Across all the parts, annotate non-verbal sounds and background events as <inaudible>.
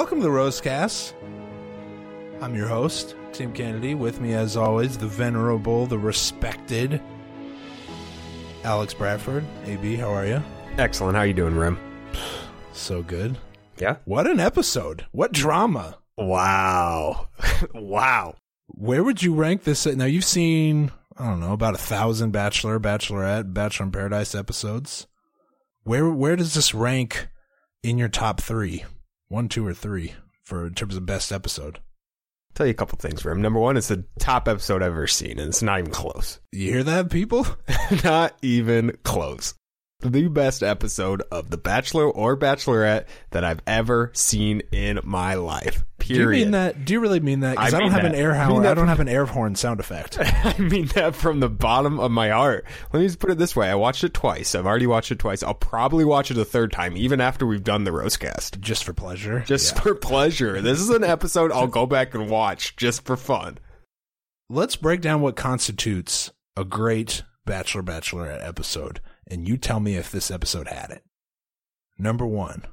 welcome to the Rosecast. I'm your host, Tim Kennedy. With me, as always, the venerable, the respected Alex Bradford. AB, how are you? Excellent. How are you doing, Rim? So good. Yeah. What an episode! What drama! Wow. <laughs> wow. Where would you rank this? Now you've seen, I don't know, about a thousand Bachelor, Bachelorette, Bachelor in Paradise episodes. Where where does this rank in your top three? One, two, or three for in terms of best episode? Tell you a couple things, Rim. Number one, it's the top episode I've ever seen, and it's not even close. You hear that, people? <laughs> not even close. The best episode of The Bachelor or Bachelorette that I've ever seen in my life. Period. Do you mean that? Do you really mean that? Because I I, don't have an that. air I mean horn. that I don't have an air horn sound effect. <laughs> I mean that from the bottom of my heart. Let me just put it this way. I watched it twice. I've already watched it twice. I'll probably watch it a third time, even after we've done the roastcast. Just for pleasure. Just Yeah. for pleasure. This is an episode I'll go back and watch just for fun. Let's break down what constitutes a great Bachelor Bachelorette episode, and you tell me if this episode had it. Number one,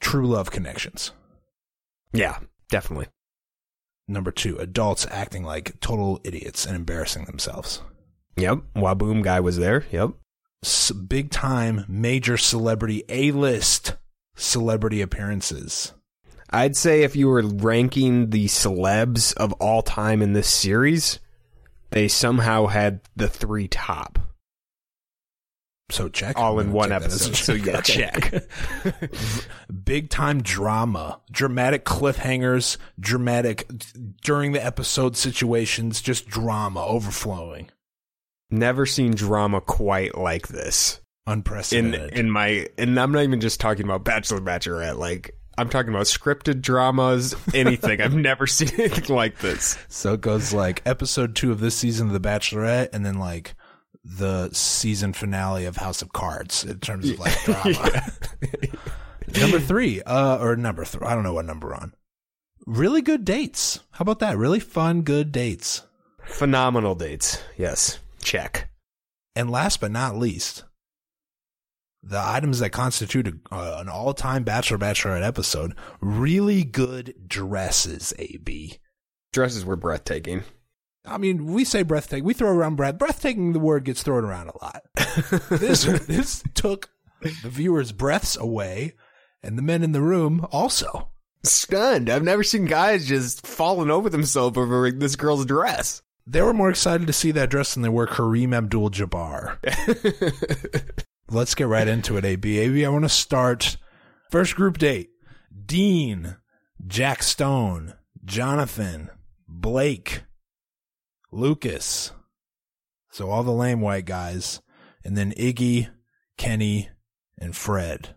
true love connections. Yeah, definitely. Number two, adults acting like total idiots and embarrassing themselves. Yep. Waboom guy was there. Yep. S- big time, major celebrity, A list celebrity appearances. I'd say if you were ranking the celebs of all time in this series, they somehow had the three top. So check. All in one episode, so yeah, check. <laughs> Big time drama, dramatic cliffhangers, dramatic during the episode situations, just drama overflowing, Never seen drama quite like this. In unprecedented. in my and I'm not even just talking about Bachelor Bachelorette, like I'm talking about scripted dramas, anything. I've never seen anything like this. so it goes like episode two of this season of The Bachelorette, and then like the season finale of House of Cards in terms of like <laughs> drama. <laughs> number three, uh, or number three, I don't know what number on. Really good dates. How about that? Really fun, good dates. Phenomenal dates. Yes. Check. And last but not least, the items that constitute a, uh, an all-time Bachelor Bachelorette episode, really good dresses, AB. Dresses were breathtaking. I mean, we say breathtaking. We throw around breath. Breathtaking, the word gets thrown around a lot. <laughs> this, this took the viewers' breaths away and the men in the room also. Stunned. I've never seen guys just falling over themselves over this girl's dress. They were more excited to see that dress than they were Kareem Abdul-Jabbar. <laughs> Let's get right into it, AB. AB, I want to start first group date. Dean, Jack Stone, Jonathan, Blake, Lucas. So all the lame white guys. And then Iggy, Kenny, and Fred.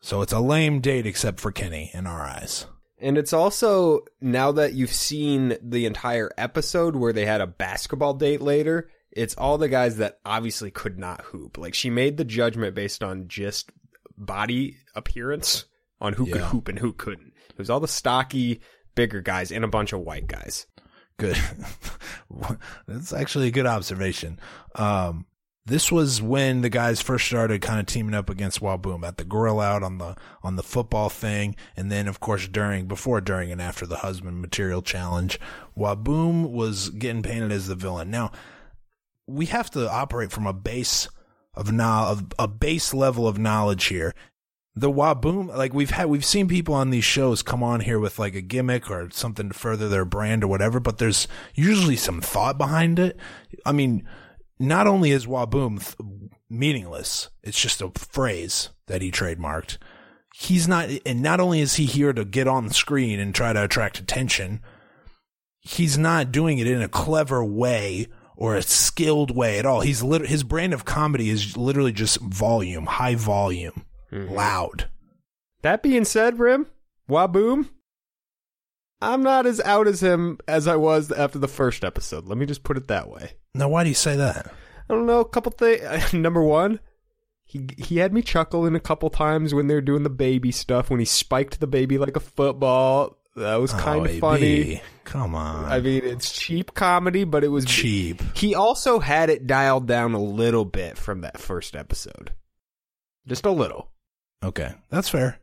So it's a lame date except for Kenny in our eyes. And it's also now that you've seen the entire episode where they had a basketball date later, it's all the guys that obviously could not hoop. Like she made the judgment based on just body appearance on who could hoop and who couldn't. It was all the stocky, bigger guys and a bunch of white guys. Good. <laughs> That's actually a good observation. Um, this was when the guys first started kind of teaming up against Waboom at the grill out on the on the football thing, and then of course during, before, during, and after the husband material challenge, Waboom was getting painted as the villain. Now we have to operate from a base of know of a base level of knowledge here. The Waboom, like we've had, we've seen people on these shows come on here with like a gimmick or something to further their brand or whatever, but there's usually some thought behind it. I mean, not only is Waboom th- meaningless, it's just a phrase that he trademarked. He's not, and not only is he here to get on the screen and try to attract attention, he's not doing it in a clever way or a skilled way at all. He's lit- his brand of comedy is literally just volume, high volume, Mm-hmm. loud. That being said, Rim, Waboom, I'm not as out as him as I was after the first episode. Let me just put it that way. Now, why do you say that? I don't know, a couple things. <laughs> Number one, he he had me chuckling a couple times when they were doing the baby stuff when he spiked the baby like a football. That was kind Oh, of funny. Come on. I mean, it's cheap comedy, but it was cheap. He also had it dialed down a little bit from that first episode, just a little. Okay, that's fair.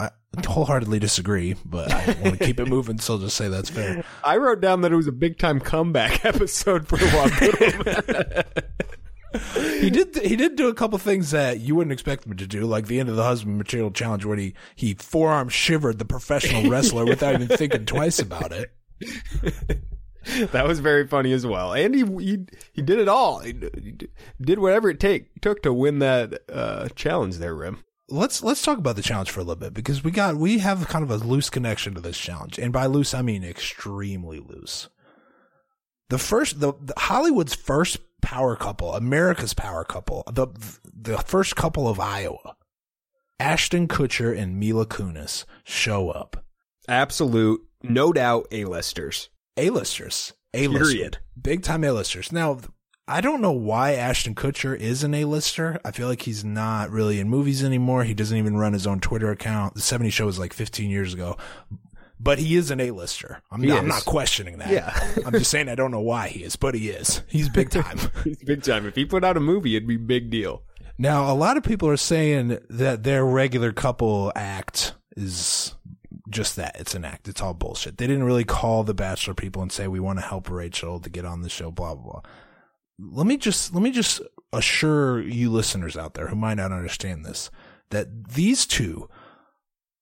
I, wholeheartedly disagree, but I want to keep it moving, so I'll just say that's fair. I wrote down that it was a big time comeback <laughs> episode for Waboom. <laughs> he did he did do a couple things that you wouldn't expect him to do, like the end of the husband material challenge where he he forearm shivered the professional <laughs> wrestler without even thinking twice about it. that was very funny as well, and he he, he did it all. He, he did whatever it take took to win that uh, challenge there, Rim. Let's let's talk about the challenge for a little bit because we got we have kind of a loose connection to this challenge, and by loose I mean extremely loose. The first the, the Hollywood's first power couple, America's power couple, the the first couple of Iowa, Ashton Kutcher and Mila Kunis show up. Absolute, no doubt, A-listers. A-listers. A-listers. Period. Big time A-listers. Now, I don't know why Ashton Kutcher is an A-lister. I feel like he's not really in movies anymore. He doesn't even run his own Twitter account. The 70 show was like 15 years ago. But he is an A-lister. I'm, not, I'm not questioning that. Yeah. <laughs> I'm just saying I don't know why he is, but he is. He's big time. <laughs> He's big time. If he put out a movie, it'd be big deal. Now, a lot of people are saying that their regular couple act is just that. It's an act. It's all bullshit. They didn't really call the Bachelor people and say, we want to help Rachel to get on the show, blah, blah, blah. Let me just, let me just assure you listeners out there who might not understand this, that these two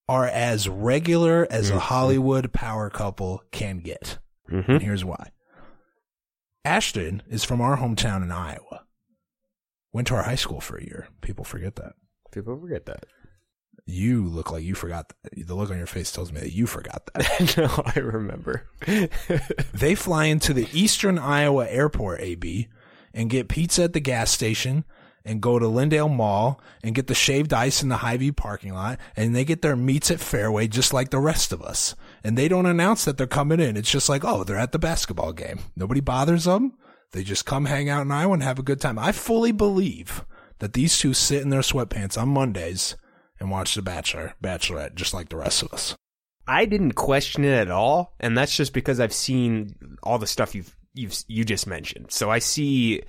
are as regular as a Hollywood power couple can get. Mm-hmm. And here's why. Ashton is from our hometown in Iowa. Went to our high school for a year. People forget that. People forget that. You look like you forgot. That. The look on your face tells me that you forgot that. <laughs> no, I remember. <laughs> they fly into the Eastern Iowa Airport, AB, and get pizza at the gas station and go to Lindale Mall and get the shaved ice in the Hy-Vee parking lot and they get their meats at Fareway just like the rest of us. And they don't announce that they're coming in. It's just like, oh, they're at the basketball game. Nobody bothers them. They just come hang out in Iowa and have a good time. I fully believe that these two sit in their sweatpants on Mondays and watch The Bachelor, Bachelorette, just like the rest of us. I didn't question it at all, and that's just because I've seen all the stuff you've you've you just mentioned. So I see,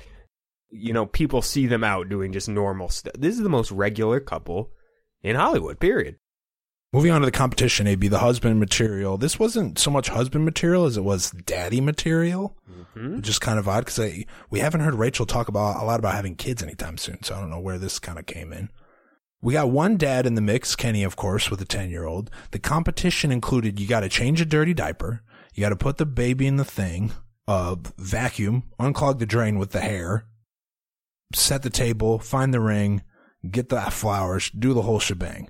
you know, people see them out doing just normal stuff. This is the most regular couple in Hollywood. Period. Moving on to the competition, AB, the husband material. This wasn't so much husband material as it was daddy material, Mhm. which is kind of odd because we haven't heard Rachel talk about a lot about having kids anytime soon. So I don't know where this kind of came in. We got one dad in the mix, Kenny, of course, with a 10 year old. The competition included you got to change a dirty diaper. You got to put the baby in the thing, uh, vacuum, unclog the drain with the hair, set the table, find the ring, get the flowers, do the whole shebang.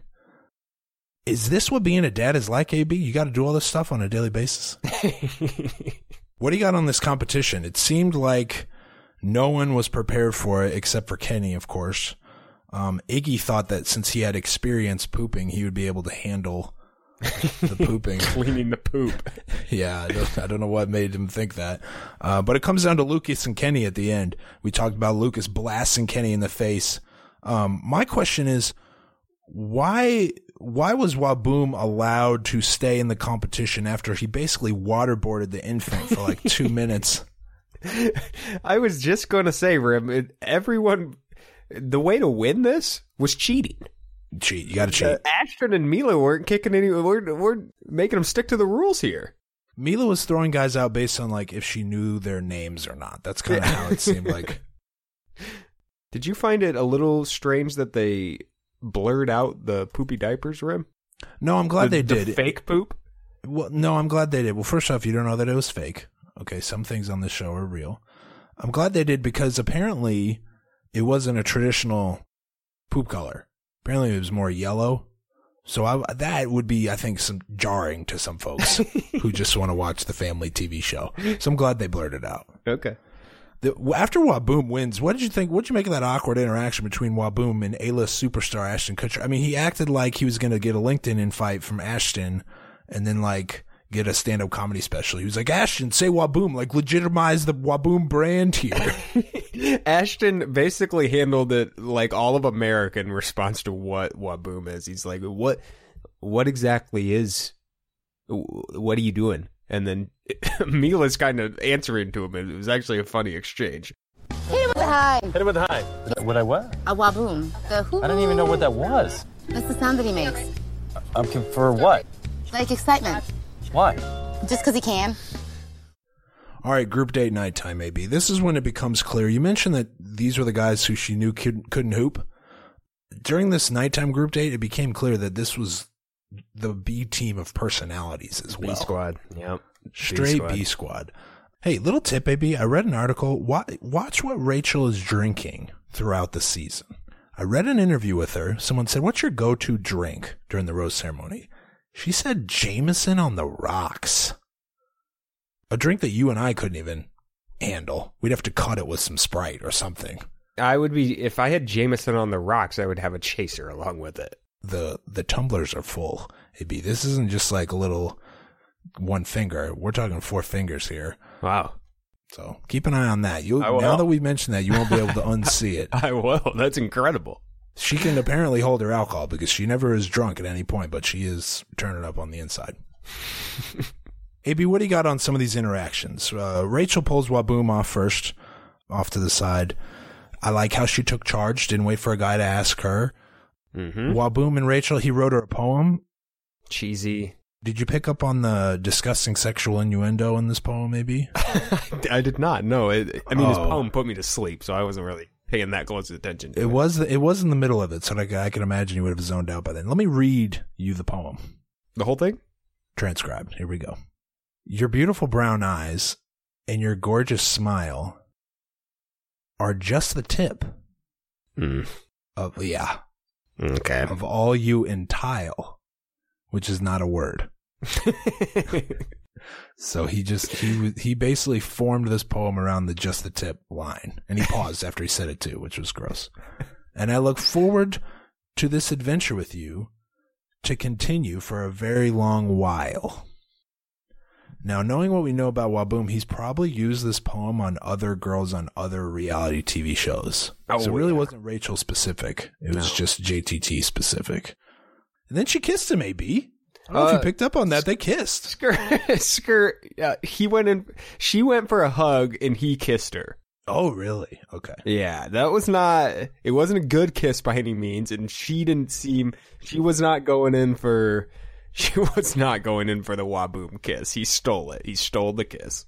Is this what being a dad is like, AB? You got to do all this stuff on a daily basis? <laughs> What do you got on this competition? It seemed like no one was prepared for it except for Kenny, of course. Um, Iggy thought that since he had experience pooping, he would be able to handle the pooping. <laughs> Cleaning the poop. <laughs> yeah, I don't, I don't know what made him think that. Uh, but it comes down to Lucas and Kenny at the end. We talked about Lucas blasting Kenny in the face. Um, my question is, why why was Waboom allowed to stay in the competition after he basically waterboarded the infant for like two <laughs> minutes? I was just going to say, Rim, everyone, the way to win this was cheating. Cheat, you got to cheat. Uh, Ashton and Mila weren't kicking any. We're, we're making them stick to the rules here. Mila was throwing guys out based on like if she knew their names or not. That's kind of how it seemed like. <laughs> Did you find it a little strange that they blurred out the poopy diapers, Rim? No, I'm glad The- they the did. fake poop. Well, no, I'm glad they did. Well, first off, you don't know that it was fake. Okay, some things on this show are real. I'm glad they did because apparently it wasn't a traditional poop color. Apparently it was more yellow. So I, that would be, I think, some jarring to some folks <laughs> who just want to watch the family TV show. So I'm glad they blurred it out. Okay. The, after Waboom wins, what did you think? What did you make of that awkward interaction between Waboom and A-list superstar Ashton Kutcher? I mean, he acted like he was going to get a LinkedIn invite from Ashton, and then like get a stand-up comedy special. He was like, Ashton, say Waboom, like legitimize the Waboom brand here. <laughs> Ashton basically handled it like all of America in response to what Waboom is. He's like, "What, what exactly is? What are you doing?" And then <laughs> Mila's kind of answering to him. and It was actually a funny exchange. Hit it with a high. Hit it with a high. What I what? A waboom. The whoo. I don't even know what that was. That's the sound that he makes. I'm con- for what? Like excitement. Why? Just because he can. All right, group date nighttime, maybe. This is when it becomes clear. You mentioned that these were the guys who she knew couldn't, couldn't hoop. During this nighttime group date, it became clear that this was the B team of personalities as well. B squad. Yep. Straight squad. B squad. Hey, little tip, baby. I read an article. Watch what Rachel is drinking throughout the season. I read an interview with her. Someone said, What's your go to drink during the rose ceremony? She said Jameson on the rocks. A drink that you and I couldn't even handle. We'd have to cut it with some Sprite or something. I would be if I had Jameson on the rocks. I would have a chaser along with it. The the tumblers are full. It'd be this isn't just like a little one finger. We're talking four fingers here. Wow. So keep an eye on that. You now that we've mentioned that, you won't be able to unsee it. <laughs> I will. That's incredible. She can apparently hold her alcohol because she never is drunk at any point, but she is turning up on the inside. <laughs> AB, what do you got on some of these interactions? Uh, Rachel pulls Waboom off first, off to the side. I like how she took charge, didn't wait for a guy to ask her. Mm-hmm. Waboom and Rachel, he wrote her a poem. Cheesy. Did you pick up on the disgusting sexual innuendo in this poem, maybe? <laughs> I did not. No. It, I mean, his Oh. poem put me to sleep, so I wasn't really paying that close attention. To It was it was in the middle of it, so like I can imagine you would have zoned out by then. Let me read you the poem. the whole thing. Transcribed. Here we go. Your beautiful brown eyes and your gorgeous smile are just the tip Mm. of yeah Okay. of all you entile, which is not a word. <laughs> So he just he he basically formed this poem around the just the tip line, and he <laughs> paused after he said it too, which was gross. And I look forward to this adventure with you to continue for a very long while. Now, knowing what we know about Waboom, he's probably used this poem on other girls on other reality TV shows. Oh, so it really yeah. wasn't Rachel specific. It was just JTT specific. And then she kissed him, AB. I don't know if Uh, you picked up on that. They kissed. Skirt, <laughs> skirt. Yeah, he went in. She went for a hug, and he kissed her. Oh, really? Okay. Yeah, that was not. It wasn't a good kiss by any means, and she didn't seem. She was not going in for. <laughs> She was not going in for the Waboom kiss. He stole it. He stole the kiss.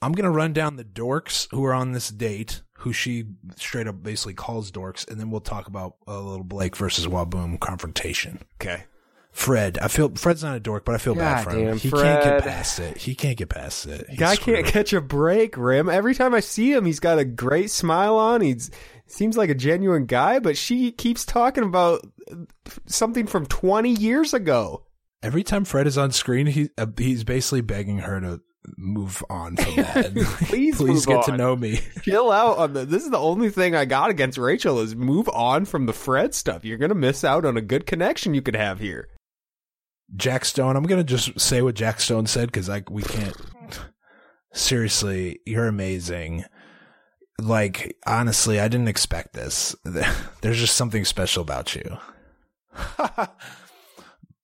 I'm going to run down the dorks who are on this date, who she straight up basically calls dorks, and then we'll talk about a little Blake versus Waboom confrontation. Okay. Fred, I feel Fred's not a dork, but I feel bad for him. He can't get past it. He can't get past it. He's Guy can't catch a break, Rim. Every time I see him, he's got a great smile on. He's seems like a genuine guy, but she keeps talking about something from 20 years ago. Every time Fred is on screen, he uh, he's basically begging her to move on from that. <laughs> <laughs> Please please get to know me. Chill out on the. This is the only thing I got against Rachel is move on from the Fred stuff. You're gonna miss out on a good connection you could have here. Jack Stone. I'm gonna just say what Jack Stone said because like we can't. <laughs> Seriously, you're amazing. Like honestly, I didn't expect this. <laughs> There's just something special about you. <laughs>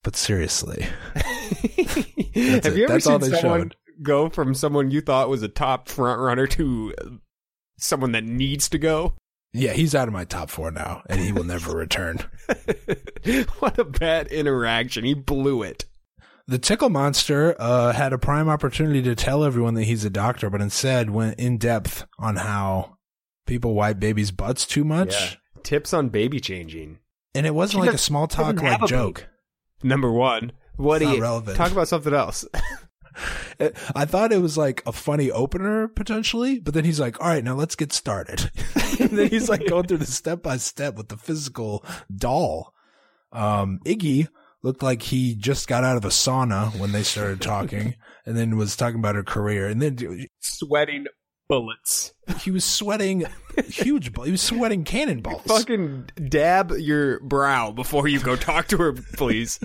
but seriously, have you ever That's seen someone showed. go from someone you thought was a top front runner to someone that needs to go? Yeah, he's out of my top four now, and he will never return. <laughs> what a bad interaction. He blew it. The Tickle Monster uh, had a prime opportunity to tell everyone that he's a doctor, but instead went in depth on how people wipe babies' butts too much. Tips on baby changing. And it wasn't She like a small talk like joke. Number one. What It's do not you relevant. talk about something else? <laughs> <laughs> I thought it was like a funny opener potentially, but then he's like, "All right, now let's get started." <laughs> and then he's like going through the step by step with the physical doll. Um, Iggy looked like he just got out of a sauna when they started talking, <laughs> and then was talking about her career, and then Sweating bullets. he was sweating huge. bu- He was sweating cannonballs. Fucking dab your brow before you go talk to her, please.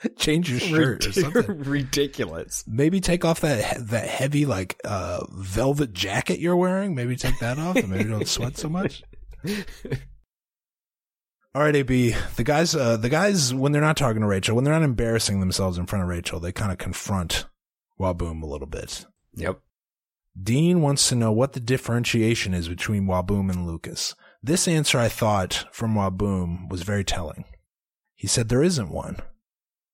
<laughs> Change your shirt or something. <laughs> Ridiculous. Maybe take off that that heavy like uh velvet jacket you're wearing. Maybe take that off, and maybe don't sweat so much. <laughs> All right, AB. The guys, uh, the guys, when they're not talking to Rachel, when they're not embarrassing themselves in front of Rachel, they kind of confront Waboom a little bit. Yep. Dean wants to know what the differentiation is between Waboom and Lucas. This answer, I thought, from Waboom was very telling. He said there isn't one.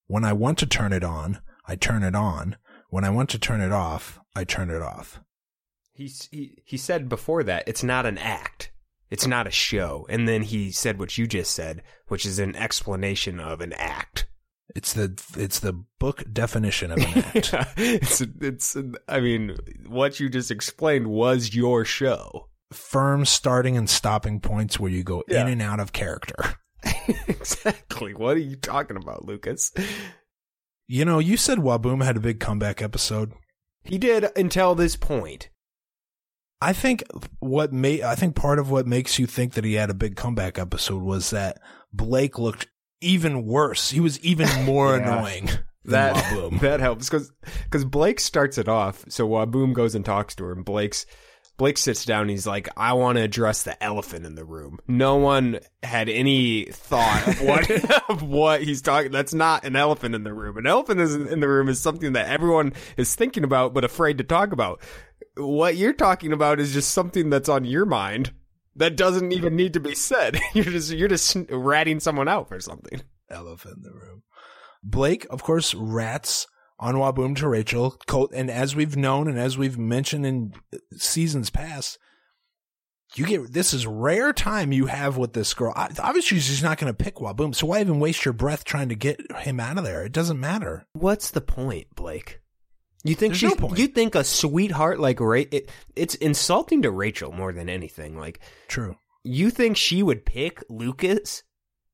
When I want to turn it on, I turn it on. When I want to turn it off, I turn it off. He, he he said before that it's not an act. It's not a show. And then he said what you just said, which is an explanation of an act. It's the it's the book definition of an <laughs> act. it's it's I mean, what you just explained was your show. Firm starting and stopping points where you go Yeah. in and out of character. <laughs> exactly. What are you talking about, Lucas? You know, you said Waboom had a big comeback episode. He did until this point. I think what made I think part of what makes you think that he had a big comeback episode was that Blake looked even worse. He was even <laughs> more Yeah. annoying That Waboom. <laughs> that helps because because Blake starts it off. So Waboom goes and talks to her, and Blake's Blake sits down. He's like, "I want to address the elephant in the room." No one had any thought of what <laughs> of what he's talking. That's not an elephant in the room. An elephant in the room is something that everyone is thinking about but afraid to talk about. What you're talking about is just something that's on your mind that doesn't even need to be said. <laughs> You're just you're just ratting someone out for something. elephant in the room. Blake, of course, rats on Waboom to Rachel. And as we've known and as we've mentioned in seasons past, you get this is rare time you have with this girl. I- Obviously, she's not going to pick Waboom, so why even waste your breath trying to get him out of there? It doesn't matter. What's the point, Blake? You think There's she's no you think a sweetheart like Ra- it, it's insulting to Rachel more than anything. Like True. you think she would pick Lucas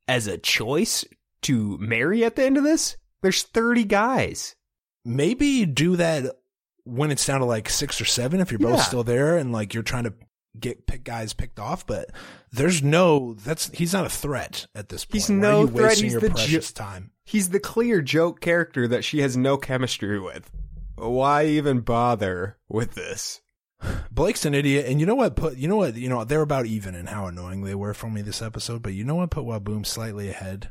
as a choice to marry at the end of this? There's 30 guys. Maybe do that when it's down to like six or seven if you're both Yeah. still there and like you're trying to get pick guys picked off, but there's no that's he's not a threat at this point. He's Why no threat, he's your the ju- time. He's the clear joke character that she has no chemistry with. Why even bother with this? Blake's an idiot, and you know what? Put you know what? You know they're about even in how annoying they were for me this episode. But you know what? Put Waboom slightly ahead.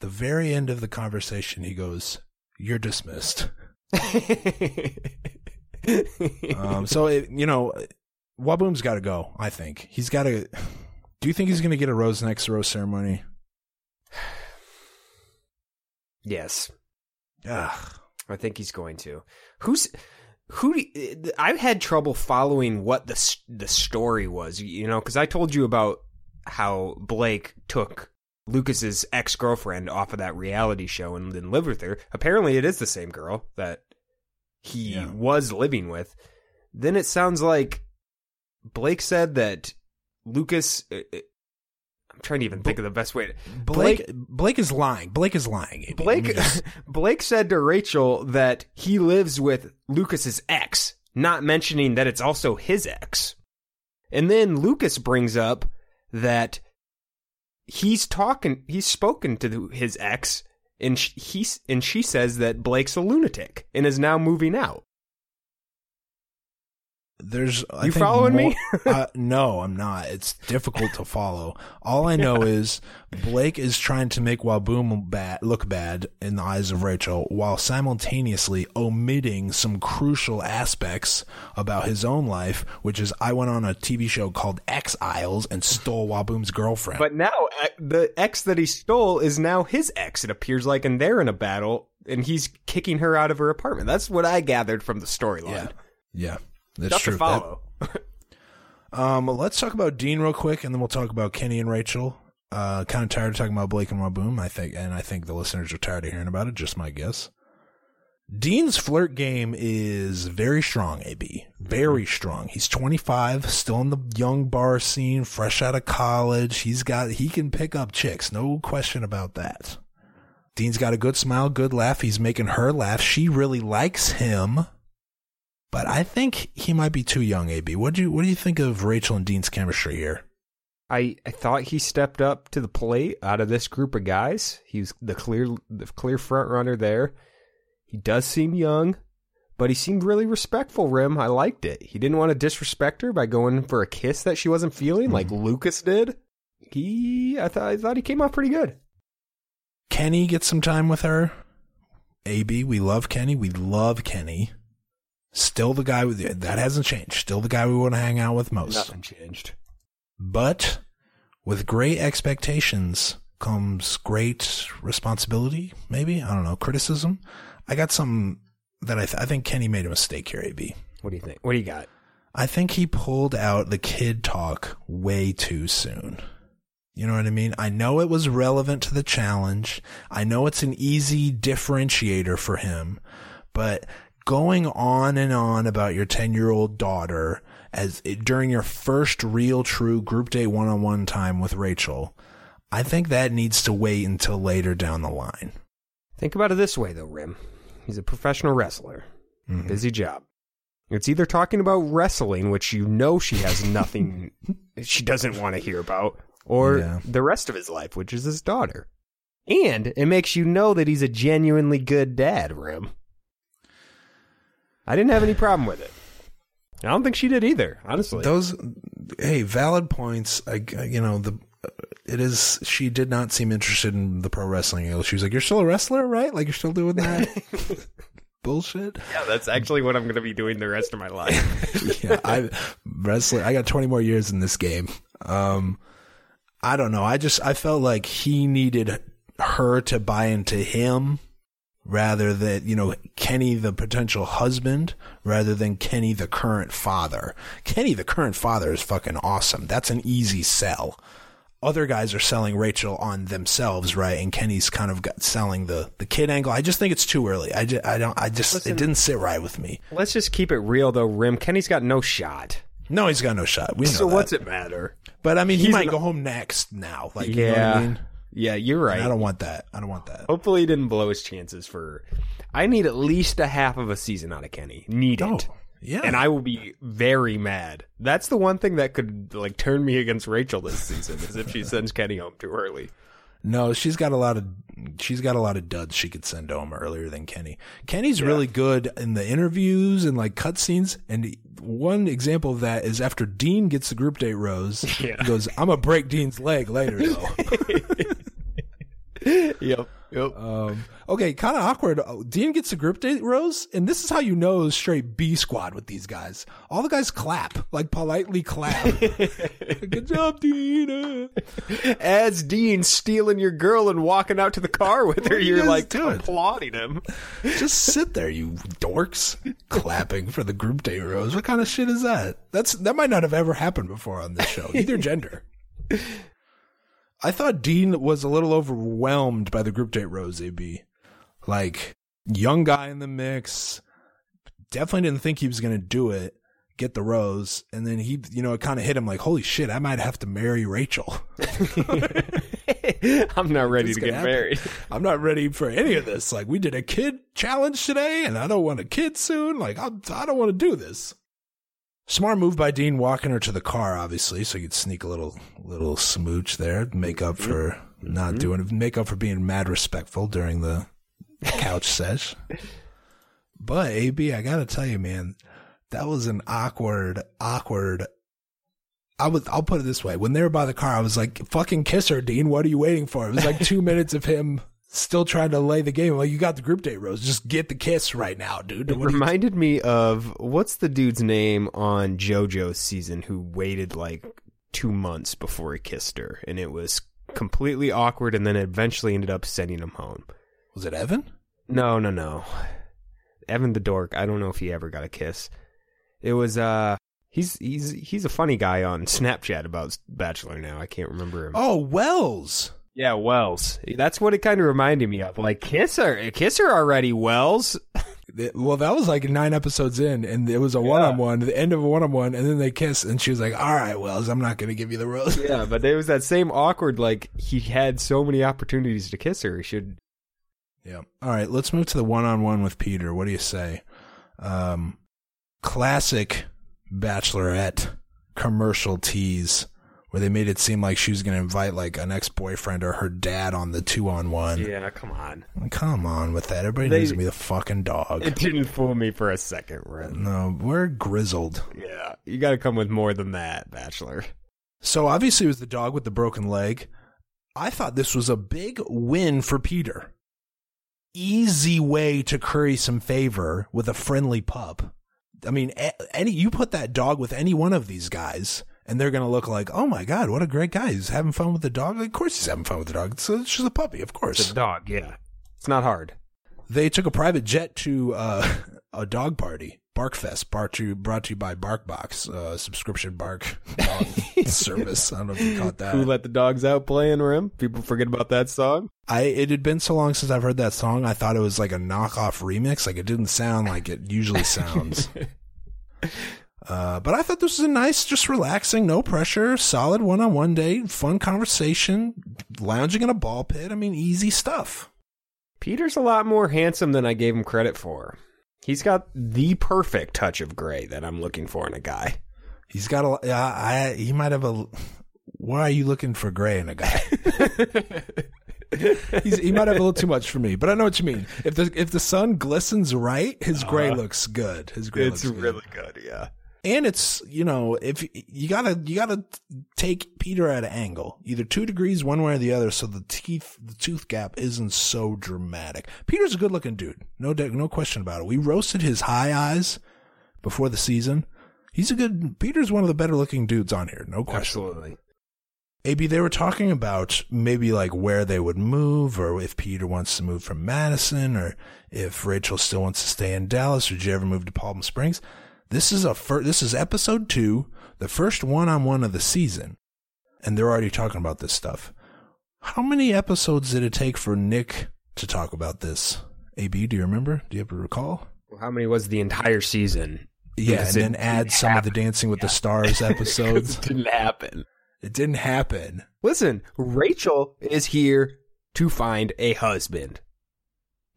The very end of the conversation, he goes, "You're dismissed." <laughs> Um, so it, you know, Waboom's got to go. I think he's got to. Do you think he's going to get a rose next rose ceremony? yes. Ugh. I think he's going to. Who's who? do- I've had trouble following what the the story was. You know, because I told you about how Blake took Lucas's ex girlfriend off of that reality show and then lived with her. Apparently, it is the same girl that he Yeah. was living with. Then it sounds like Blake said that Lucas. uh, uh, I'm trying to even think of the best way. To, Blake, Blake is lying. Blake is lying. Blake just- <laughs> Blake said to Rachel that he lives with Lucas's ex, not mentioning that it's also his ex. And then Lucas brings up that he's talking he's spoken to his ex and sh- he's and she says that Blake's a lunatic and is now moving out. There's I You following me? uh, no, I'm not. It's difficult to follow. All I know is Blake is trying to make Waboom bad, look bad in the eyes of Rachel, while simultaneously omitting some crucial aspects about his own life, which is I went on a TV show called Ex Isles and stole Waboom's girlfriend. But now uh, the ex that he stole is now his ex. It appears like and they're in a battle and he's kicking her out of her apartment. That's what I gathered from the storyline. yeah, yeah, that's Tough true. to That- follow. <laughs> Um, let's talk about Dean real quick, and then we'll talk about Kenny and Rachel. Uh, kind of tired of talking about Blake and Waboom, I think, and I think the listeners are tired of hearing about it. Just my guess. Dean's flirt game is very strong, AB. Very strong. He's 25, still in the young bar scene, fresh out of college. He's got, he can pick up chicks. No question about that. Dean's got a good smile, good laugh. He's making her laugh. She really likes him. But I think he might be too young, AB. What do you what do you think of Rachel and Dean's chemistry here? I, I thought he stepped up to the plate out of this group of guys. He was the clear the clear front runner there. He does seem young, but he seemed really respectful, Rim. I liked it. He didn't want to disrespect her by going for a kiss that she wasn't feeling like mm-hmm. Lucas did. He I thought I thought he came off pretty good. Kenny gets some time with her. AB, we love Kenny. We love Kenny. Still the guy with that hasn't changed. Still the guy we want to hang out with most. Nothing changed. But with great expectations comes great responsibility, maybe. I don't know, criticism. I got some that I, th- I think Kenny made a mistake here, AB. What do you think? What do you got? I think he pulled out the kid talk way too soon. You know what I mean? I know it was relevant to the challenge. I know it's an easy differentiator for him, but going on and on about your 10 year old daughter as during your first real true group date one on one time with Rachel, I think that needs to wait until later down the line. Think about it this way, though, Rim. He's a professional wrestler. Mm-hmm. Busy job. It's either talking about wrestling, which you know she has <laughs> nothing, she doesn't want to hear about, or Yeah. the rest of his life, which is his daughter. And it makes you know that he's a genuinely good dad, Rim. I didn't have any problem with it. I don't think she did either, honestly. Those, hey, valid points. I, you know, the, it is, she did not seem interested in the pro wrestling. She was like, you're still a wrestler, right? Like you're still doing that <laughs> bullshit. yeah, that's actually what I'm going to be doing the rest of my life. <laughs> yeah, I wrestling. I got 20 more years in this game. Um, I don't know. I just I felt like he needed her to buy into him rather than you know Kenny the potential husband rather than Kenny the current father. Kenny the current father is fucking awesome. That's an easy sell. Other guys are selling Rachel on themselves, right? And Kenny's kind of got selling the the kid angle. I just think it's too early. I just, I don't I just Listen- it didn't sit right with me. Let's just keep it real, though, Rim. Kenny's got no shot. No, he's got no shot. We know So that. what's it matter? But I mean, he He's might an- go home next now. Like, you know yeah. what I mean? Yeah, you're right. And I don't want that. I don't want that. Hopefully, he didn't blow his chances for. I need at least a half of a season out of Kenny. Need Oh, it. yeah. And I will be very mad. That's the one thing that could like turn me against Rachel this season is if she sends Kenny home too early. no, she's got a lot of she's got a lot of duds she could send home earlier than Kenny. Kenny's really good in the interviews and like cutscenes. And one example of that is after Dean gets the group date rose, Yeah. he goes, "I'm gonna break Dean's leg later, though." <laughs> Yep. Yep. Um, okay, kind of awkward. Oh, Dean gets a group date rose, and this is how you know it's straight B squad with these guys. All the guys clap, like politely clap. <laughs> Good job, Dean. As Dean stealing your girl and walking out to the car with her, you you're like doing? applauding him. Just sit there, you dorks, clapping for the group date rose. What kind of shit is that? That's that might not have ever happened before on this show, either <laughs> gender. I thought Dean was a little overwhelmed by the group date rose. AB, like young guy in the mix, definitely didn't think he was going to do it. Get the rose, and then he, you know, it kind of hit him like, "Holy shit, I might have to marry Rachel." <laughs> I'm not ready to get happen? married. I'm not ready for any of this. Like we did a kid challenge today, and I don't want a kid soon. Like I'm, I don't want to do this. Smart move by Dean walking her to the car, obviously, so you'd sneak a little little smooch there, make up mm-hmm. for not mm-hmm. doing it, make up for being mad respectful during the couch sesh. But AB, I gotta tell you, man, that was an awkward, awkward. I would, I'll put it this way: when they were by the car, I was like, "Fucking kiss her, Dean. What are you waiting for?" It was like two <laughs> minutes of him still trying to lay the game. Like, you got the group date rose. Just get the kiss right now, dude. It What do you- reminded me of what's the dude's name on JoJo's season who waited like two months before he kissed her, and it was completely awkward, and then eventually ended up sending him home. Was it Evan? No, no, no. Evan the dork. I don't know if he ever got a kiss. It was uh, he's he's he's a funny guy on Snapchat about Bachelor now. I can't remember him. Oh, Wells. Yeah, Wells. That's what it kind of reminded me of. Like kiss her, kiss her already, Wells. <laughs> Well, that was like nine episodes in, and it was a one-on-one, the end of a one-on-one, and then they kiss, and she was like, "All right, Wells, I'm not going to give you the rose." Yeah, but there was that same awkward. Like he had so many opportunities to kiss her. He should. Yeah. All right, let's move to the one-on-one with Peter. What do you say? Um, classic Bachelorette commercial tease where they made it seem like she was going to invite like an ex-boyfriend or her dad on the two-on-one. Yeah, come on. Come on with that. Everybody They- needs to be the fucking dog. It didn't fool me for a second, Rim. no, we're grizzled. Yeah, you got to come with more than that, Bachelor. So obviously it was the dog with the broken leg. I thought this was a big win for Peter. Easy way to curry some favor with a friendly pup. I mean, any you put that dog with any one of these guys, and they're going to look like, oh my God, what a great guy. He's having fun with the dog. Like, of course he's having fun with the dog. It's, it's just a puppy, of course. It's a dog, yeah. It's not hard. They took a private jet to uh, <laughs> a dog party, Barkfest, brought to, brought to you by BarkBox, uh, subscription bark <laughs> dog service. I don't know if you caught that. Who let the dogs out playing rim? People forget about that song. I it had been so long since I've heard that song. I thought it was like a knockoff remix. Like it didn't sound like it usually sounds. <laughs> uh, but I thought this was a nice, just relaxing, no pressure, solid one-on-one date, fun conversation, lounging in a ball pit. I mean, easy stuff. Peter's a lot more handsome than I gave him credit for. He's got the perfect touch of gray that I'm looking for in a guy. He's got a. Uh, I he might have a. Why are you looking for gray in a guy? <laughs> He's, he might have a little too much for me, but I know what you mean. If the if the sun glistens right, his gray Uh, looks good. His gray it's looks good. really good, yeah. And it's you know if you gotta you gotta take Peter at an angle, either two degrees one way or the other, so the teeth the tooth gap isn't so dramatic. Peter's a good looking dude, no no question about it. We roasted his high eyes before the season. He's a good. Peter's one of the better looking dudes on here, no question. Absolutely. AB, they were talking about maybe like where they would move, or if Peter wants to move from Madison, or if Rachel still wants to stay in Dallas, or did you ever move to Palm Springs? This is a fir- this is episode two, the first one on one of the season, and they're already talking about this stuff. How many episodes did it take for Nick to talk about this? AB, do you remember? Do you ever recall? Well, how many was the entire season? Yeah, Because and then add some of the. Dancing with the Stars <laughs> episodes. It didn't happen. it didn't happen. Listen, Rachel is here to find a husband.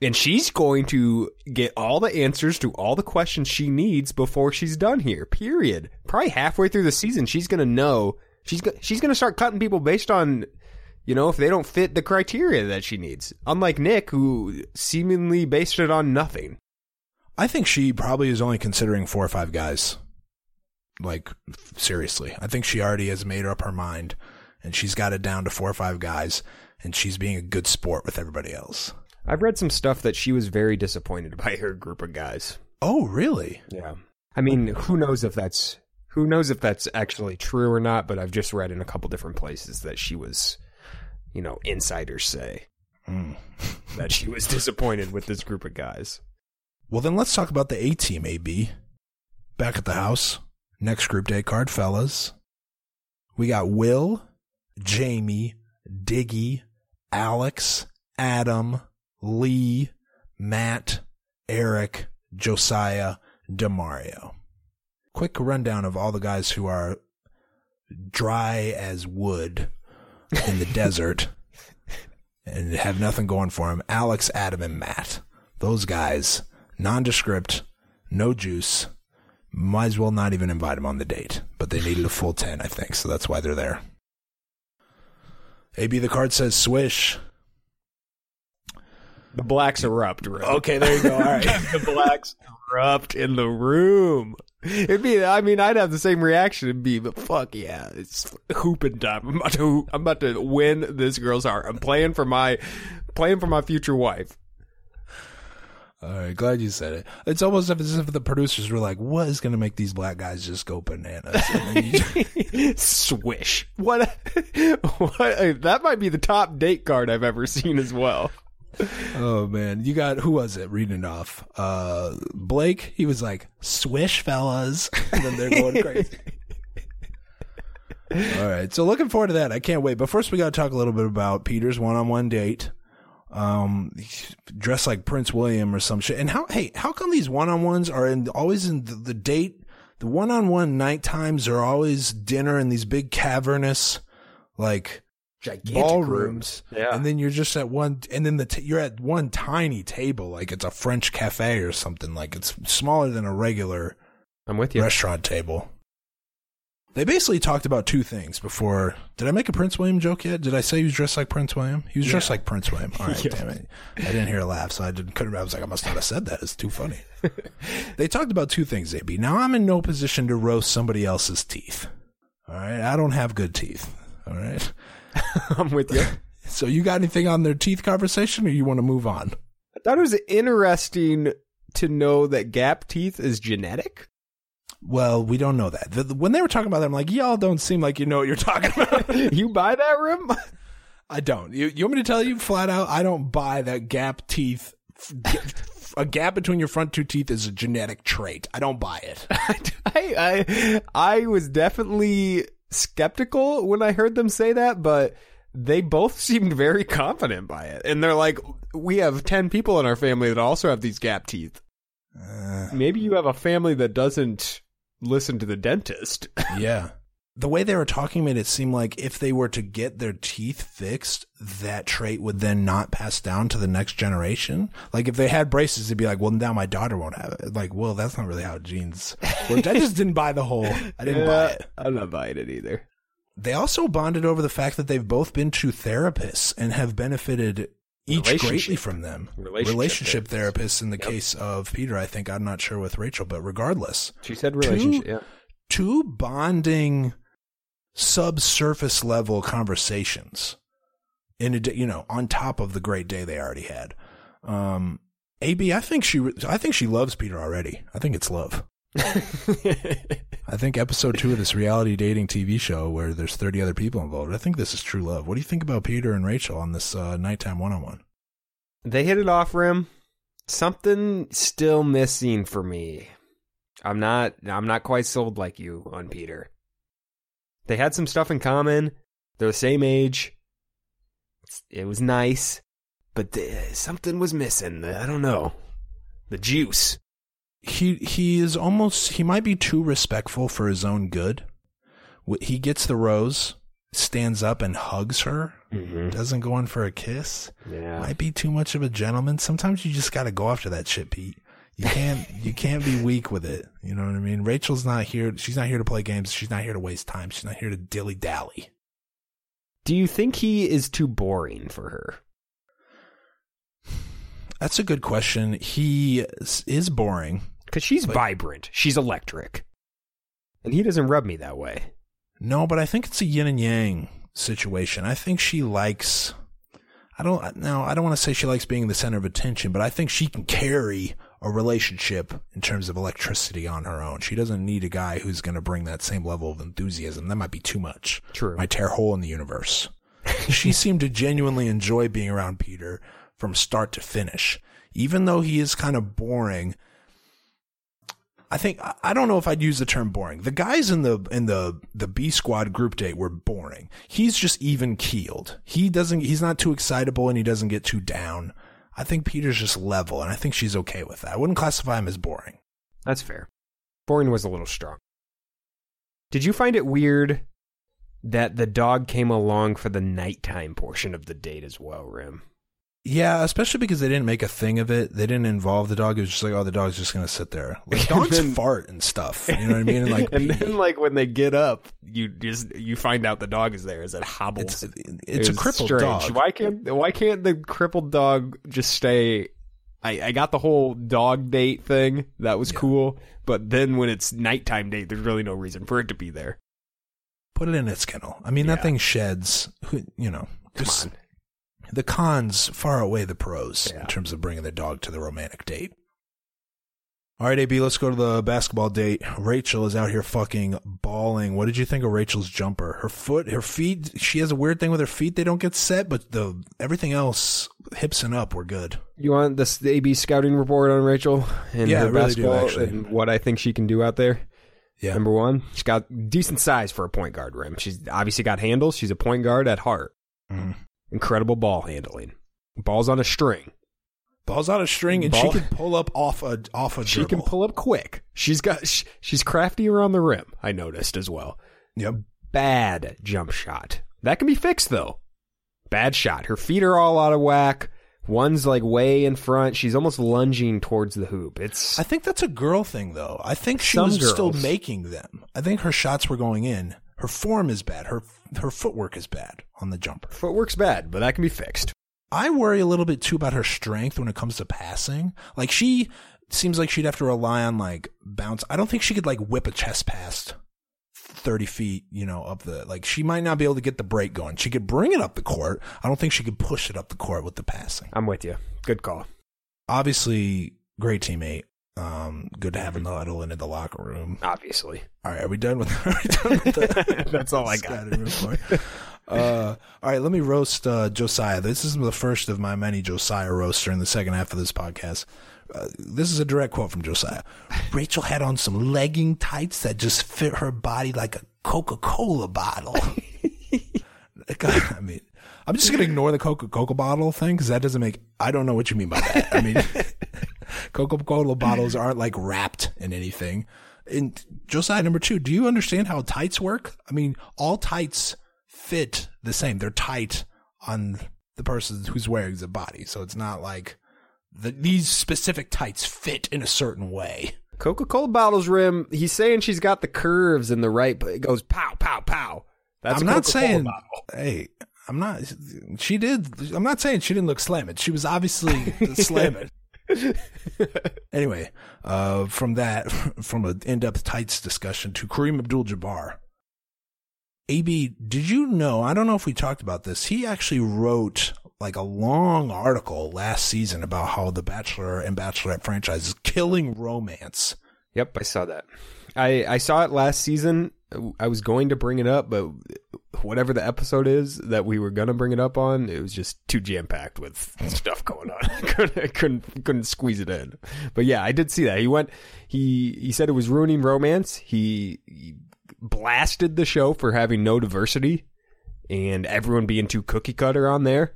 And she's going to get all the answers to all the questions she needs before she's done here. Period. Probably halfway through the season, she's going to know. She's go- she's going to start cutting people based on, you know, if they don't fit the criteria that she needs. Unlike Nick, who seemingly based it on nothing. I think she probably is only considering four or five guys. Like, seriously. I think she already has made up her mind and she's got it down to four or five guys and she's being a good sport with everybody else. I've read some stuff that she was very disappointed <laughs> by her group of guys. Oh, really? Yeah. I mean, who knows if that's who knows if that's actually true or not, but I've just read in a couple different places that she was, you know, insiders say Hmm. <laughs> that she was disappointed with this group of guys. Well, then let's talk about the A team, AB. Back at the house. Next group day card, fellas. We got Will, Jamie, Diggy, Alex, Adam, Lee, Matt, Eric, Josiah, DeMario. Quick rundown of all the guys who are dry as wood in the <laughs> desert and have nothing going for them. Alex, Adam, and Matt. Those guys, nondescript, no juice. Might as well not even invite them on the date. But they needed a full 10, I think, so that's why they're there. AB, the card says swish. The blacks erupt, right? Okay, there you go. All right. <laughs> the blacks erupt in the room. It'd be, I mean, I'd have the same reaction. It'd be, but fuck yeah, it's hooping time. I'm about to, I'm about to win this girl's heart. I'm playing for my, playing for my future wife. All right, glad you said it. It's almost as if the producers were like, "What is going to make these black guys just go bananas?" And then you- <laughs> Swish. What? <laughs> what? That might be the top date card I've ever seen as well. Oh man, you got who was it reading it off? Uh, Blake. He was like, "Swish, fellas," and then they're going crazy. <laughs> All right, so looking forward to that. I can't wait. But first, we got to talk a little bit about Peter's one-on-one date. Um, dressed like Prince William or some shit. And how? Hey, how come these one-on-ones are in always in the, the date? The one-on-one night times are always dinner in these big cavernous, like Gigantic ballrooms. Yeah. And then you're just at one, and then the t- you're at one tiny table, like it's a French cafe or something. Like it's smaller than a regular I'm with you. restaurant table. They basically talked about two things before. Did I make a Prince William joke yet? Did I say he was dressed like Prince William? He was dressed like Prince William. All <laughs> right, Yeah. damn it. I didn't hear a laugh, so I didn't, couldn't, I was like, I must not have said that. It's too funny. <laughs> they talked about two things, AB. Now I'm in no position to roast somebody else's teeth. All right. I don't have good teeth. All right. <laughs> I'm with you. <laughs> So you got anything on their teeth conversation or you want to move on? I thought it was interesting to know that gap teeth is genetic. Well, we don't know that. The, the- when they were talking about that, I'm like, y'all don't seem like you know what you're talking <laughs> about. you buy that Rim? I don't. You, you want me to tell you flat out? I don't buy that gap teeth. a gap between your front two teeth is a genetic trait. I don't buy it. I, I I was definitely skeptical when I heard them say that, but they both <laughs> seemed very confident by it. And they're like, we have 10 people in our family that also have these gap teeth. Uh, Maybe you have a family that doesn't listen to the dentist. <laughs> yeah. The way they were talking made it seem like if they were to get their teeth fixed, that trait would then not pass down to the next generation. Like if they had braces, it'd be like, well, now my daughter won't have it. Like, well, that's not really how genes work. I just didn't buy the whole. I didn't buy it. I'm not buying it either. They also bonded over the fact that they've both been to therapists and have benefited each greatly from them. Relationship therapists in the case of Peter, I think. I'm not sure with Rachel, but regardless, She said relationship. Yeah. two bonding subsurface level conversations in a you know, on top of the great day they already had. Um, AB, I think she, I think she loves Peter already. I think it's love. <laughs> I think episode two of this reality dating TV show where there's 30 other people involved. I think this is true love. What do you think about Peter and Rachel on this uh, nighttime one on one? They hit it off rim. Something still missing for me. I'm not I'm not quite sold like you on Peter. They had some stuff in common. They're the same age. It's- It was nice, but uh, something was missing. I don't know. The juice. He he is almost he might be too respectful for his own good. He gets the rose, stands up and hugs her, Mm-hmm. doesn't go in for a kiss. Yeah. Might be too much of a gentleman. Sometimes you just got to go after that shit, Pete. You can't you can't be weak with it. You know what I mean? Rachel's not here. She's not here to play games. She's not here to waste time. She's not here to dilly dally. Do you think he is too boring for her? That's a good question. He is- boring. Because she's But- vibrant. She's electric. And he doesn't rub me that way. No, but I think it's a yin and yang situation. I think she likes. I don't. No, I don't want to say she likes being the center of attention, but I think she can carry a relationship in terms of electricity on her own. She doesn't need a guy who's going to bring that same level of enthusiasm. That might be too much. True. Might tear a hole in the universe. <laughs> she seemed to genuinely enjoy being around Peter from start to finish, even though he is kind of boring. I think I- I don't know if I'd use the term boring. The guys in the in the the B squad group date were boring. He's just even keeled. He doesn't. He's not too excitable and he doesn't get too down. I think Peter's just level, and I think she's okay with that. I wouldn't classify him as boring. That's fair. Boring was a little strong. Did you find it weird that the dog came along for the nighttime portion of the date as well, Rim? Yeah, especially because they didn't make a thing of it. They didn't involve the dog. It was just like, oh, the dog's just gonna sit there. Like <laughs> dogs then- fart and stuff. You know what I mean? And like, <laughs> and pee. then like when they get up, you just you find out the dog is there. Is it hobbles. it's it's a crippled strange. dog. Why can't why can't the crippled dog just stay? I, I got the whole dog date thing. That was Yeah. cool. But then when it's nighttime date, there's really no reason for it to be there. Put it in its kennel. I mean, Yeah. that thing sheds. You know, Come on. The cons far outweigh the pros Yeah. in terms of bringing the dog to the romantic date. All right, AB, let's go to the basketball date. Rachel is out here fucking balling. What did you think of Rachel's jumper? Her foot, her feet, she has a weird thing with her feet. They don't get set, but the everything else, hips and up, were good. You want this the AB scouting report on Rachel and Yeah, her really do, basketball actually. and what I think she can do out there? Yeah. Number one, she's got decent size for a point guard rim. She's obviously got handles. She's a point guard at heart. Mhm. Incredible ball handling. Balls on a string. Ball's on a string, and Ball- she can pull up off a off a She can pull up quick. She's got sh- she's crafty around the rim. I noticed as well. Yep. Bad jump shot. That can be fixed though. Bad shot. Her feet are all out of whack. One's like way in front. She's almost lunging towards the hoop. It's I think that's a girl thing, though. I think she was still making them. I think her shots were going in. Her form is bad. Her her footwork is bad on the jumper. footwork's bad, but that can be fixed. I worry a little bit too about her strength when it comes to passing. Like she seems like she'd have to rely on like bounce. I don't think she could like whip a chest past thirty feet, you know, up the like. She might not be able to get the break going. She could bring it up the court. I don't think she could push it up the court with the passing. I'm with you. Good call. Obviously, great teammate. Um, good to have him huddle into the locker room. Obviously. All right, are we done with, <laughs> are we done with the, <laughs> That's all I got. report? Uh, all right, let me roast uh, Josiah. This is the first of my many Josiah roasts during the second half of this podcast. Uh, this is a direct quote from Josiah. Rachel had on some legging tights that just fit her body like a Coca Cola bottle. <laughs> I mean, I'm just gonna ignore the Coca Cola bottle thing because that doesn't make. I don't know what you mean by that. I mean, <laughs> Coca Cola bottles aren't like wrapped in anything. And Josiah number two, do you understand how tights work? I mean, all tights fit the same. They're tight on the person who's wearing the body, so it's not like the, these specific tights fit in a certain way. Coca Cola bottle's rim, he's saying she's got the curves in the right, but it goes pow, pow, pow. That's I'm not saying. bottle. Hey, I'm not. She did. I'm not saying she didn't look slamming. She was obviously <laughs> slamming. <laughs> anyway, uh, from that, <laughs> from an in-depth tights discussion to Kareem Abdul-Jabbar. AB, did you know? I don't know if we talked about this. He actually wrote like a long article last season about how the Bachelor and Bachelorette franchise is killing romance. Yep, I saw that. I, I saw it last season. I was going to bring it up, but whatever the episode is that we were gonna bring it up on, it was just too jam packed with <laughs> stuff going on. I <laughs> couldn't, I couldn't couldn't squeeze it in. But yeah, I did see that. He went. He he said it was ruining romance. He, he blasted the show for having no diversity and everyone being too cookie cutter on there,